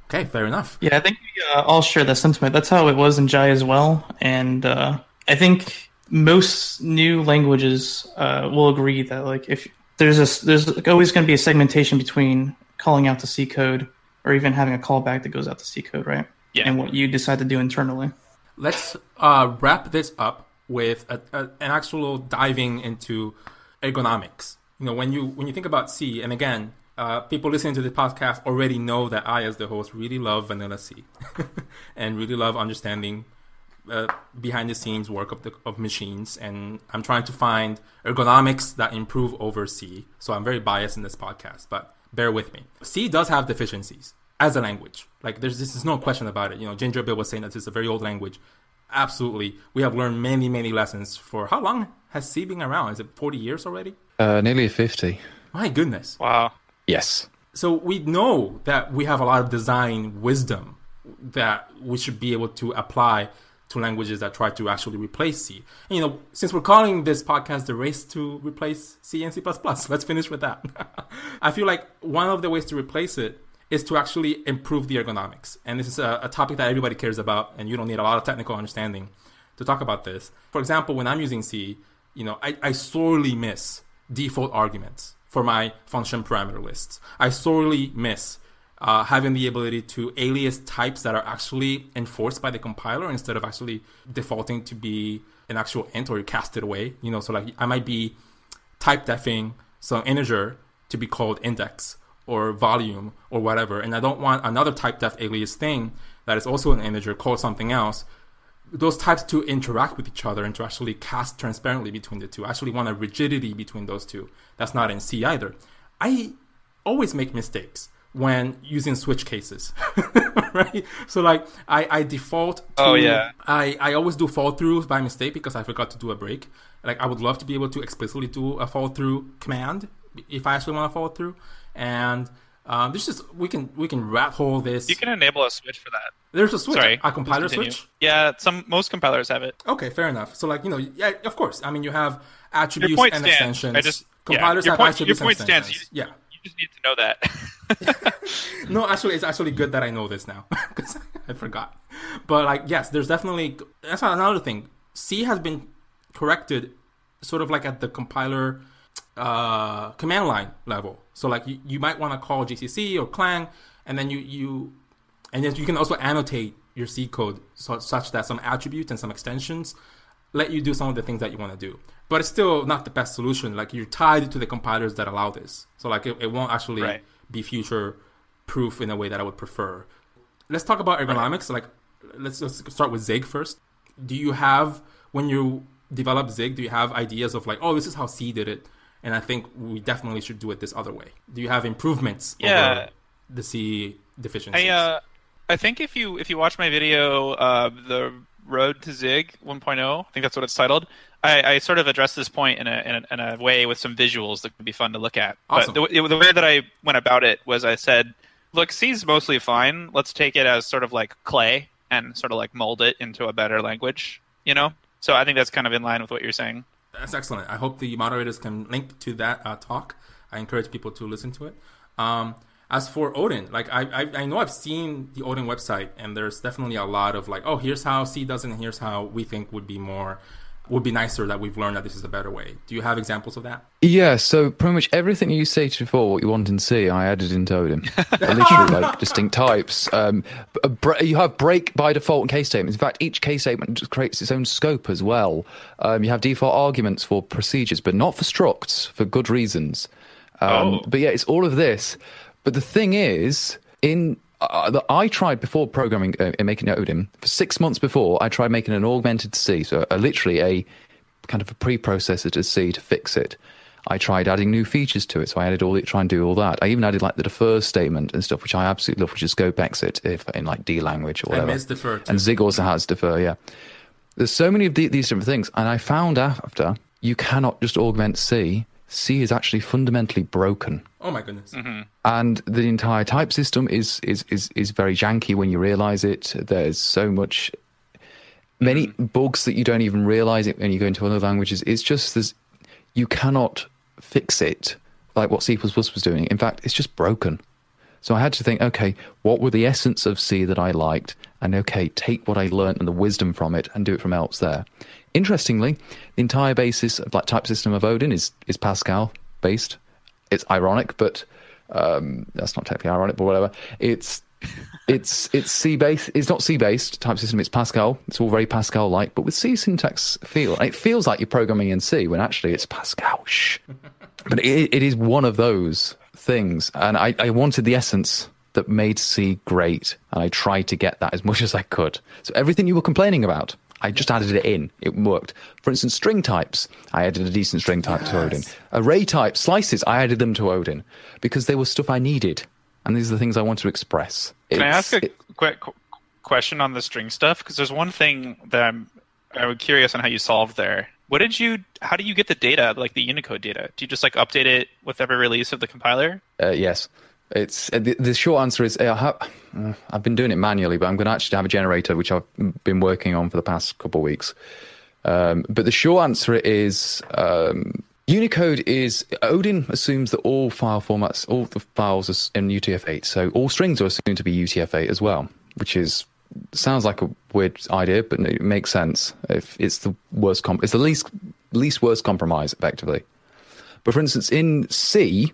Okay, fair enough. Yeah, I think we uh, all share that sentiment. That's how it was in Jai as well, and uh, I think most new languages uh, will agree that like if there's a there's always going to be a segmentation between calling out the C code or even having a callback that goes out to C code, right? Yeah. And what you decide to do internally. Let's uh, wrap this up with a, a, an actual diving into ergonomics. You know, when you when you think about C, and again, uh, people listening to the podcast already know that I, as the host, really love vanilla C, [LAUGHS] and really love understanding uh, behind the scenes work of the of machines. And I'm trying to find ergonomics that improve over C. So I'm very biased in this podcast, but bear with me. C does have deficiencies as a language. Like there's this is no question about it. You know, Ginger Bill was saying that this is a very old language absolutely. We have learned many, many lessons for how long has C been around? Is it 40 years already? Uh, nearly 50. My goodness. Wow. Yes. So we know that we have a lot of design wisdom that we should be able to apply to languages that try to actually replace C. And, you know, since we're calling this podcast the race to replace C and C++, let's finish with that. [LAUGHS] I feel like one of the ways to replace it is to actually improve the ergonomics. And this is a, a topic that everybody cares about, and you don't need a lot of technical understanding to talk about this. For example, when I'm using C, you know, I, I sorely miss default arguments for my function parameter lists. I sorely miss uh, having the ability to alias types that are actually enforced by the compiler instead of actually defaulting to be an actual int or cast it away. You know, so like I might be type defing some integer to be called index or volume or whatever, and I don't want another type def alias thing that is also an integer called something else. Those types to interact with each other and to actually cast transparently between the two. I actually want a rigidity between those two. That's not in C either. I always make mistakes when using switch cases, [LAUGHS] right? So like I, I default. To, Oh, yeah. I, I always do fall throughs by mistake because I forgot to do a break. Like I would love to be able to explicitly do a fall through command if I actually want to fall through. And um, this is we can we can rat hole this. You can enable a switch for that. There's a switch, Sorry. a compiler switch. Yeah, some most compilers have it. Okay, fair enough. So like you know, yeah, of course. I mean, you have attributes and stands. extensions. I just- yeah, compilers your have point- your attributes point and stands. extensions. Yeah. You just need to know that. [LAUGHS] No, actually, it's actually good that I know this now [LAUGHS] because I forgot. But like, yes, there's definitely that's another thing. C has been corrected, sort of like at the compiler uh, command line level. So like, you, you might want to call GCC or Clang, and then you you and then you can also annotate your C code so, such that some attributes and some extensions let you do some of the things that you want to do. But it's still not the best solution. Like you're tied to the compilers that allow this. So like it, it won't actually Right. be future proof in a way that I would prefer. Let's talk about ergonomics. Like let's, let's start with Zig first. Do you have when you develop Zig, do you have ideas of like, oh, this is how C did it, and I think we definitely should do it this other way? Do you have improvements Yeah. over the C deficiencies? I uh, I think if you if you watch my video, uh, the Road to Zig 1.0, I think that's what it's titled. I, I sort of addressed this point in a, in a in a way with some visuals that could be fun to look at. Awesome. But the, the way that I went about it was I said, look, C's mostly fine. Let's take it as sort of like clay and sort of like mold it into a better language. You know. So I think that's kind of in line with what you're saying. That's excellent. I hope the moderators can link to that uh, talk. I encourage people to listen to it. Um, as for Odin, like I, I, I know I've seen the Odin website, and there's definitely a lot of like, oh, here's how C does it, and here's how we think would be more, would be nicer that we've learned that this is a better way. Do you have examples of that? Yeah, so pretty much everything you stated before, what you want in C, I added into Odin. Literally, [LAUGHS] like distinct types. Um, bre- you have break by default and case statements. In fact, each case statement just creates its own scope as well. Um, you have default arguments for procedures, but not for structs for good reasons. Um, Oh. But yeah, it's all of this. But the thing is, in uh, the, I tried before programming uh, and making Odin for six months before. I tried making an augmented C, so uh, literally a kind of a preprocessor to C to fix it. I tried adding new features to it, so I added all the try and do all that. I even added like the defer statement and stuff, which I absolutely love, which is scope exit if in like D language or I whatever. defer too. And Zig also has defer, yeah. There's so many of the, these different things, and I found after you cannot just augment C. C is actually fundamentally broken. Oh my goodness. Mm-hmm. and the entire type system is is is, is very janky when you realize it. There's so much many mm-hmm. bugs that you don't even realize it when you go into other languages. It's just there's you cannot fix it like what c++ was doing. In fact it's just broken. So i had to think okay what were the essence of c that i liked? And okay take what i learned and the wisdom from it and do it from else there interestingly the entire basis of like type system of odin is is pascal based it's ironic, but um, that's not technically ironic, but whatever. It's [LAUGHS] it's it's C based. It's not C based type system. It's Pascal. It's all very Pascal like, but with C syntax feel. It feels like you're programming in C when actually it's Pascal. Shh. [LAUGHS] but it, it is one of those things, and I, I wanted the essence that made C great, and I tried to get that as much as I could. So everything you were complaining about. I just added it in. It worked. For instance, string types. I added a decent string type to Odin. Array types, slices. I added them to Odin because they were stuff I needed, and these are the things I want to express. Can I ask a it- quick qu- question on the string stuff because there's one thing that I'm I'm curious on how you solved there. What did you? How do you get the data, like the Unicode data? Do you just like update it with every release of the compiler? Uh, yes. It's uh, the, the short answer is uh, I have, uh, I've been doing it manually, but I'm going to actually have a generator which I've been working on for the past couple of weeks. Um, but the short answer is um, Unicode is Odin assumes that all file formats, all the files are in UTF-8, so all strings are assumed to be UTF-8 as well, which is sounds like a weird idea, but it makes sense. If it's the worst, comp- it's the least least worst compromise, effectively. But for instance, in C,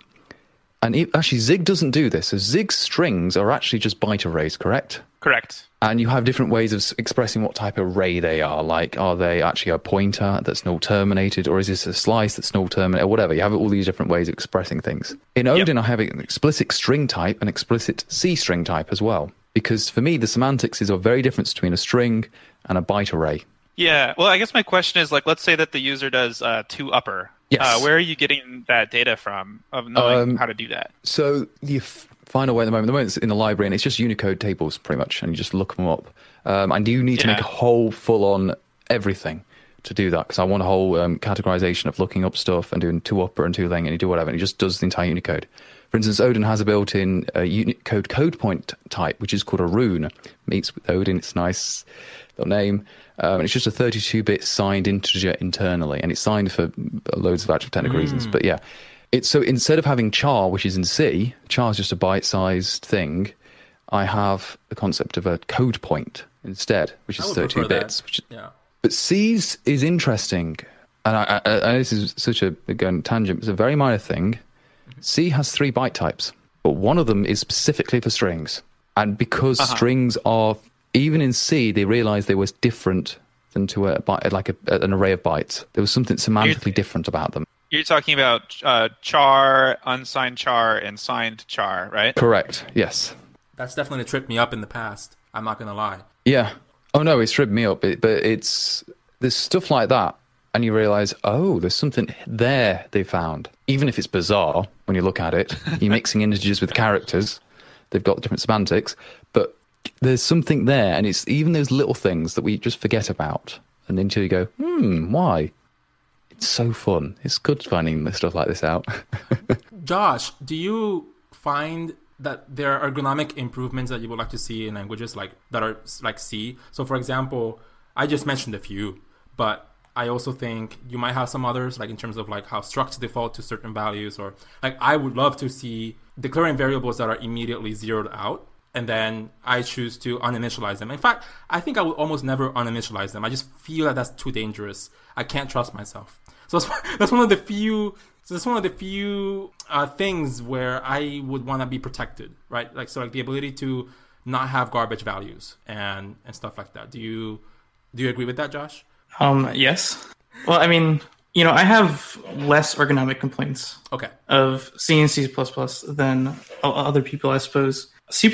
and it, actually Zig doesn't do this. So Zig strings are actually just byte arrays, correct? Correct. And you have different ways of expressing what type of array they are. Like, are they actually a pointer that's null terminated, or is this a slice that's null terminated, or whatever? You have all these different ways of expressing things. In Odin, I have an explicit string type and explicit C string type as well. Because for me, the semantics is a very difference between a string and a byte array. Yeah. Well, I guess my question is like, let's say that the user does uh, two upper. Yes. Uh, where are you getting that data from of knowing Um, how to do that? So the f- final way at the moment, the moment it's in the library, and it's just Unicode tables pretty much, and you just look them up. Um, and you need to make a whole full-on everything to do that because I want a whole um, categorization of looking up stuff and doing two upper and two lang, and you do whatever, and it just does the entire Unicode. For instance, Odin has a built-in uh, Unicode code point type, which is called a rune. Meets with Odin. It's a nice little name. Um, and it's just a 32-bit signed integer internally, and it's signed for loads of actual technical reasons. But yeah, it's so instead of having char, which is in C, char is just a byte-sized thing. I have the concept of a code point instead, which is 32 bits. Which, Yeah. but C's is interesting, and I, I, I, this is such a again tangent. It's a very minor thing. C has three byte types, but one of them is specifically for strings, and because strings are even in C, they realized they was different than to a byte, like a, an array of bytes. There was something semantically different about them. You're talking about uh, char, unsigned char, and signed char, right? Correct. Yes. That's definitely tripped me up in the past. I'm not gonna lie. Yeah. Oh no, it's tripped me up. It, but it's there's stuff like that, and you realize, oh, there's something there they found. Even if it's bizarre when you look at it, you're mixing [LAUGHS] integers with characters. They've got different semantics, but there's something there, and it's even those little things that we just forget about, and until you go, hmm, why? It's so fun. It's good finding stuff like this out. [LAUGHS] Josh, do you find that there are ergonomic improvements that you would like to see in languages like that are like C? So, for example, I just mentioned a few, but I also think you might have some others, like in terms of like how structs default to certain values, or like I would love to see declaring variables that are immediately zeroed out, and then I choose to uninitialize them. In fact, I think I would almost never uninitialize them. I just feel that that's too dangerous. I can't trust myself. So that's, [LAUGHS] that's one of the few. So that's one of the few uh, things where I would want to be protected, right? Like so, like the ability to not have garbage values and and stuff like that. Do you do you agree with that, Josh? Um, yes. Well, I mean, you know, I have less ergonomic complaints Okay. of C and C++ than other people, I suppose. C++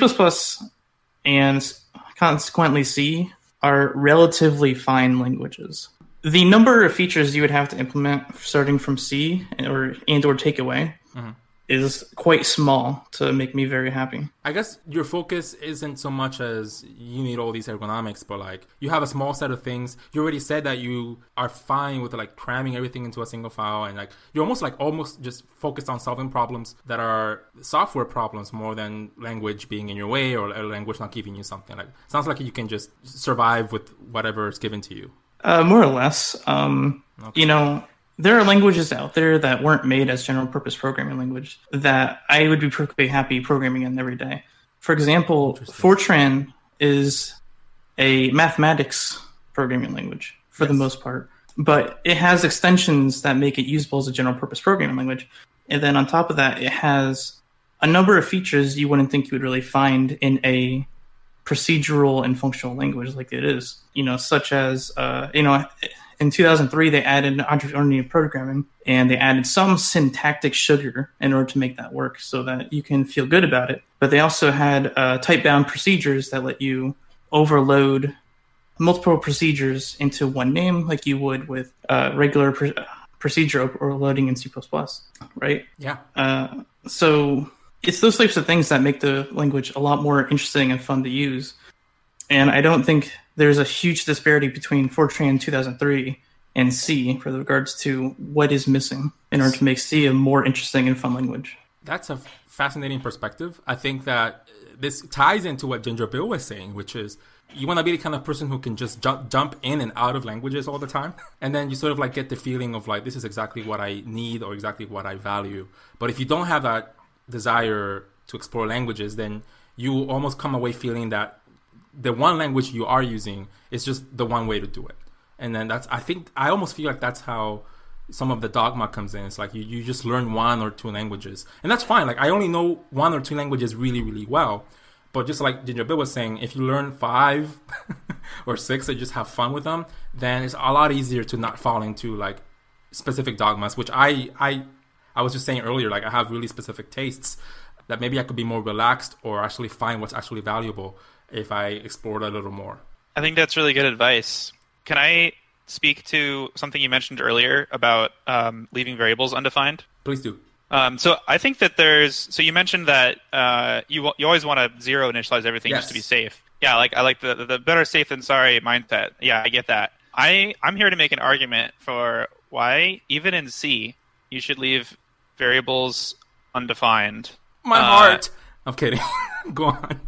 and consequently C are relatively fine languages. The number of features you would have to implement starting from C or and or take away mm-hmm. Is quite small to make me very happy. I guess your focus isn't so much as you need all these ergonomics, but like you have a small set of things. You already said that you are fine with like cramming everything into a single file, and like you're almost like almost just focused on solving problems that are software problems more than language being in your way or language not giving you something. Like sounds like you can just survive with whatever is given to you. Uh, more or less. Um, You know, there are languages out there that weren't made as general purpose programming language that I would be perfectly happy programming in every day. For example, Fortran is a mathematics programming language for the most part, but it has extensions that make it usable as a general purpose programming language. And then on top of that, it has a number of features you wouldn't think you would really find in a procedural and functional language like it is. You know, such as uh, you know, in 2003 they added object-oriented programming and they added some syntactic sugar in order to make that work, so that you can feel good about it. But they also had uh, type-bound procedures that let you overload multiple procedures into one name, like you would with uh, regular pr- procedure overloading in C++, right? Yeah. Uh, so it's those types of things that make the language a lot more interesting and fun to use. And I don't think there's a huge disparity between Fortran 2003 and C for the regards to what is missing in order to make C a more interesting and fun language. That's a fascinating perspective. I think that this ties into what Ginger Bill was saying, which is you want to be the kind of person who can just jump jump in and out of languages all the time, and then you sort of like get the feeling of like this is exactly what I need or exactly what I value. But if you don't have that desire to explore languages, then you almost come away feeling that the one language you are using is just the one way to do it. And then that's I think I almost feel like that's how some of the dogma comes in. It's like you, you just learn one or two languages. And that's fine. Like I only know one or two languages really, really well. But just like Ginger Bill was saying, if you learn five [LAUGHS] or six and just have fun with them, then it's a lot easier to not fall into like specific dogmas, which I I I was just saying earlier, like I have really specific tastes that maybe I could be more relaxed or actually find what's actually valuable if I explored a little more. I think that's really good advice. Can I speak to something you mentioned earlier about um, leaving variables undefined? Please do. Um, so I think that there's. So you mentioned that uh, you you always want to zero initialize everything Yes. just to be safe. Yeah, like I like the the better safe than sorry mindset. Yeah, I get that. I I'm here to make an argument for why even in C you should leave variables undefined. My Uh, heart. I'm kidding. [LAUGHS] go on.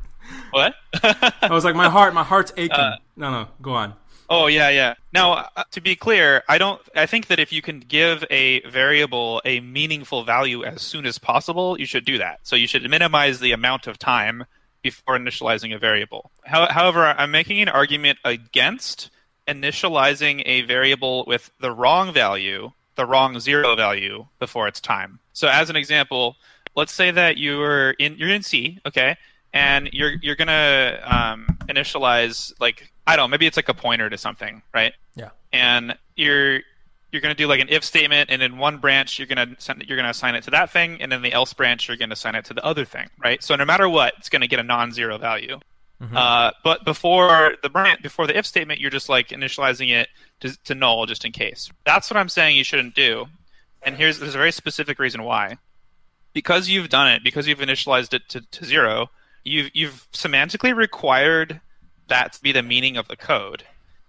What? I was like, my heart, my heart's [LAUGHS] aching. Uh, no, no, go on. Oh yeah, yeah. Now, uh, to be clear, I don't. I think that if you can give a variable a meaningful value as soon as possible, you should do that. So you should minimize the amount of time before initializing a variable. How, however, I'm making an argument against initializing a variable with the wrong value, the wrong zero value before its time. So, as an example, let's say that you're in you're in C, okay, and you're you're gonna um, initialize like I don't know, maybe it's like a pointer to something, right? Yeah. And you're you're gonna do like an if statement, and in one branch you're gonna send, you're gonna assign it to that thing, and in the else branch you're gonna assign it to the other thing, right? So no matter what, it's gonna get a non-zero value. Uh, but before the branch, before the if statement, you're just like initializing it to, to null just in case. That's what I'm saying you shouldn't do. And here's there's a very specific reason why. Because you've done it, because you've initialized it to, to zero, you've you've semantically required that to be the meaning of the code.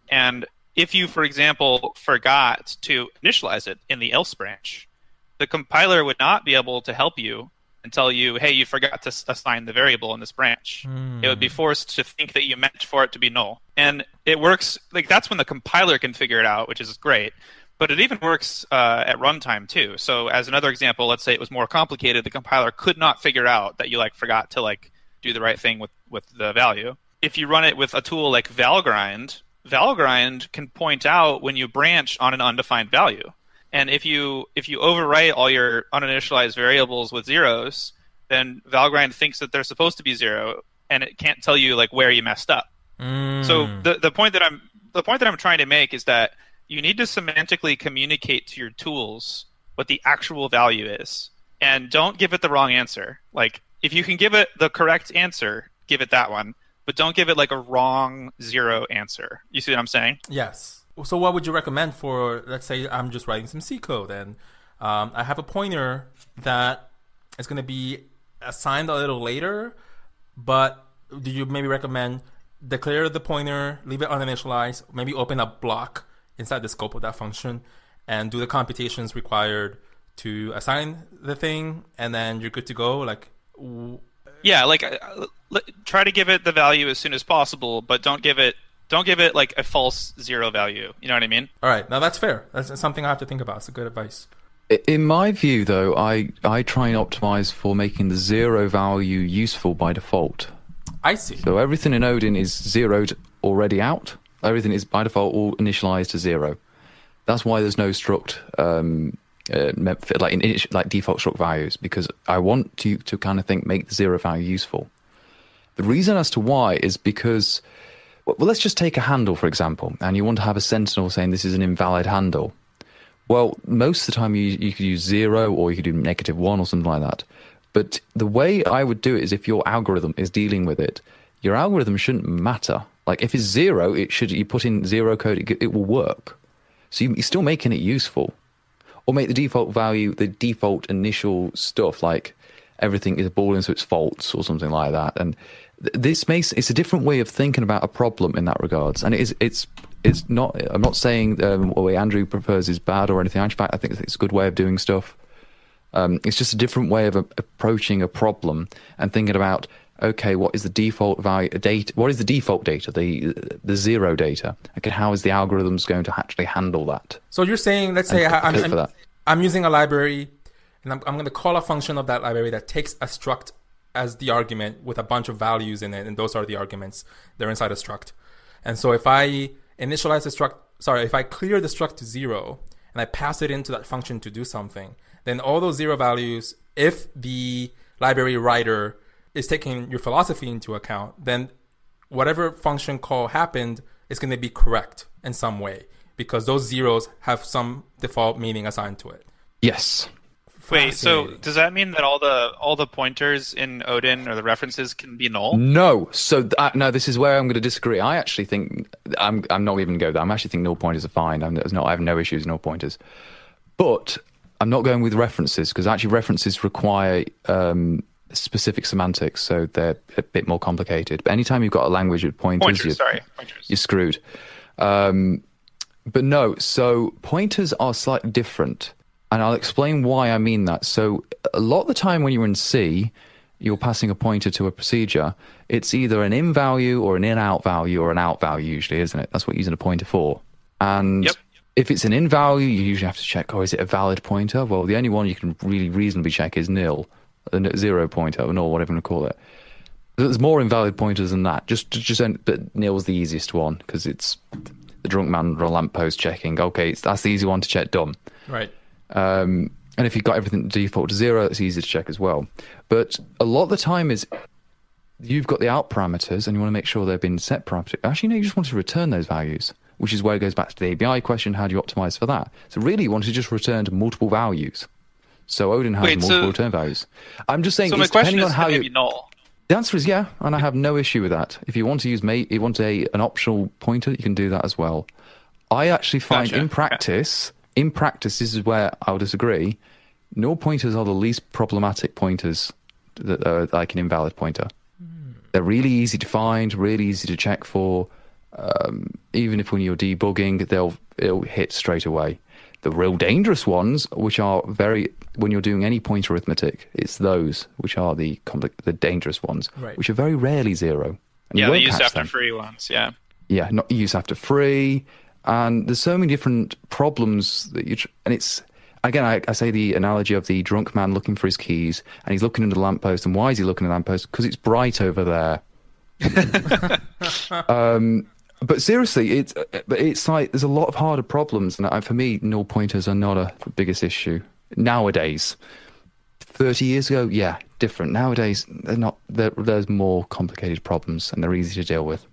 And if you, for example, forgot to initialize it in the else branch, the compiler would not be able to help you and tell you, hey, you forgot to assign the variable in this branch. It would be forced to think that you meant for it to be null. And it works, like, that's when the compiler can figure it out, which is great. But it even works uh, at runtime too. So, as another example, let's say it was more complicated, the compiler could not figure out that you like forgot to like do the right thing with with the value. If you run it with a tool like Valgrind, Valgrind can point out when you branch on an undefined value. And if you if you overwrite all your uninitialized variables with zeros, then Valgrind thinks that they're supposed to be zero, and it can't tell you like where you messed up. So mm. the the point that I'm the point that I'm trying to make is that you need to semantically communicate to your tools what the actual value is, and don't give it the wrong answer. Like if you can give it the correct answer, give it that one, but don't give it like a wrong zero answer. You see what I'm saying? Yes. So, what would you recommend for, let's say, I'm just writing some C code and um, I have a pointer that is going to be assigned a little later, but do you maybe recommend declare the pointer, leave it uninitialized, maybe open a block inside the scope of that function and do the computations required to assign the thing, and then you're good to go? Like, Yeah, like uh, try to give it the value as soon as possible, but don't give it don't give it like a false zero value. You know what I mean? all right, now that's fair. That's something I have to think about. It's a good advice. In my view, though, I, I try and optimize for making the zero value useful by default. I see. So everything in Odin is zeroed already out. Everything is by default all initialized to zero. That's why there's no struct um, uh, like in, like default struct values because I want to to kind of think make the zero value useful. The reason as to why is because well, let's just take a handle for example, and you want to have a sentinel saying this is an invalid handle. Well, most of the time you you could use zero or you could do negative one or something like that. But the way I would do it is if your algorithm is dealing with it, your algorithm shouldn't matter. Like if it's zero, it should you put in zero code, it, it will work. So you, you're still making it useful, or make the default value the default initial stuff like everything is boolean, so it's false or something like that. And this makes it's a different way of thinking about a problem in that regards, and it is it's it's not. I'm not saying um, the way Andrew prefers is bad or anything. In fact, I think it's a good way of doing stuff. Um, it's just a different way of a- approaching a problem and thinking about okay, what is the default value uh, data? What is the default data? The the zero data. Okay, how is the algorithms going to actually handle that? So you're saying, let's say I, I'm, I'm. I'm using a library, and I'm, I'm going to call a function of that library that takes a struct as the argument with a bunch of values in it, and those are the arguments. They're inside a struct. And so if I initialize the struct, sorry, if I clear the struct to zero and I pass it into that function to do something, then all those zero values, if the library writer is taking your philosophy into account, then whatever function call happened is going to be correct in some way because those zeros have some default meaning assigned to it. Yes. Wait, so does that mean that all the all the pointers in Odin or the references can be null? No. So th- uh, no, this is where I'm going to disagree. I actually think I'm I'm not even going to go there. I'm actually think null pointers are fine. I'm there's not I have no issues with null pointers, but I'm not going with references because actually references require um, specific semantics, so they're a bit more complicated. But anytime you've got a language with pointers, Pointers, you're, sorry, pointers. you're screwed. Um, but no, so pointers are slightly different. And I'll explain why I mean that. So, a lot of the time when you're in C, you're passing a pointer to a procedure. It's either an in value or an in out value or an out value, usually, isn't it? That's what you're using a pointer for. And Yep. if it's an in value, you usually have to check, oh, is it a valid pointer? Well, the only one you can really reasonably check is nil, a n- zero pointer, or whatever you want to call it. There's more invalid pointers than that. Just, just, but nil's the easiest one because it's the drunk man or a lamppost checking. Okay, it's, that's the easy one to check. Done. Right. Um, and if you've got everything default to zero, it's easy to check as well. But a lot of the time is you've got the out parameters and you want to make sure they've been set parameters. Actually, no, you just want to return those values, which is where it goes back to the ABI question. How do you optimize for that? So really, you want to just return to multiple values. So Odin has Wait, multiple so- return values. I'm just saying, So my it's question depending is, on how you. it be null? The answer is yeah, and I have no issue with that. If you want to use mate, you want a an optional pointer, you can do that as well. I actually find Gotcha. in practice, in practice, this is where I'll disagree. Null pointers are the least problematic pointers that are like an invalid pointer. They're really easy to find, really easy to check for. Um, even if when you're debugging, they'll it'll hit straight away. The real dangerous ones, which are very when you're doing any point arithmetic, it's those which are the compli- the dangerous ones, Right. which are very rarely zero. And Yeah, they won't use after them free ones. Yeah. yeah, not use after free, and there's so many different problems that you. Tr- and it's again, I, I say the analogy of the drunk man looking for his keys, and he's looking into the lamppost. And why is he looking at the lamppost? Because it's bright over there. [LAUGHS] um, but seriously, it's uh, uh, but it's like there's a lot of harder problems, and uh, for me, null pointers are not a biggest issue nowadays. Thirty years ago, yeah, different. Nowadays, they're not. They're, there's more complicated problems, and they're easy to deal with.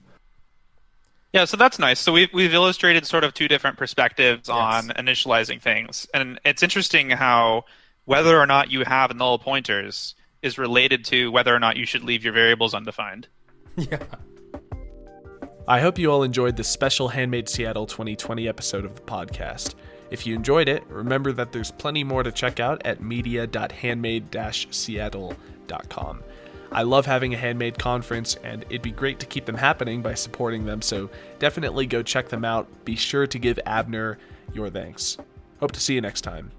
Yeah, so that's nice. So we've we've illustrated sort of two different perspectives on initializing things, and it's interesting how whether or not you have null pointers is related to whether or not you should leave your variables undefined. [LAUGHS] Yeah. I hope you all enjoyed this special Handmade Seattle 2020 episode of the podcast. If you enjoyed it, remember that there's plenty more to check out at media.handmade-seattle.com. I love having a handmade conference, and it'd be great to keep them happening by supporting them, so definitely go check them out. Be sure to give Abner your thanks. Hope to see you next time.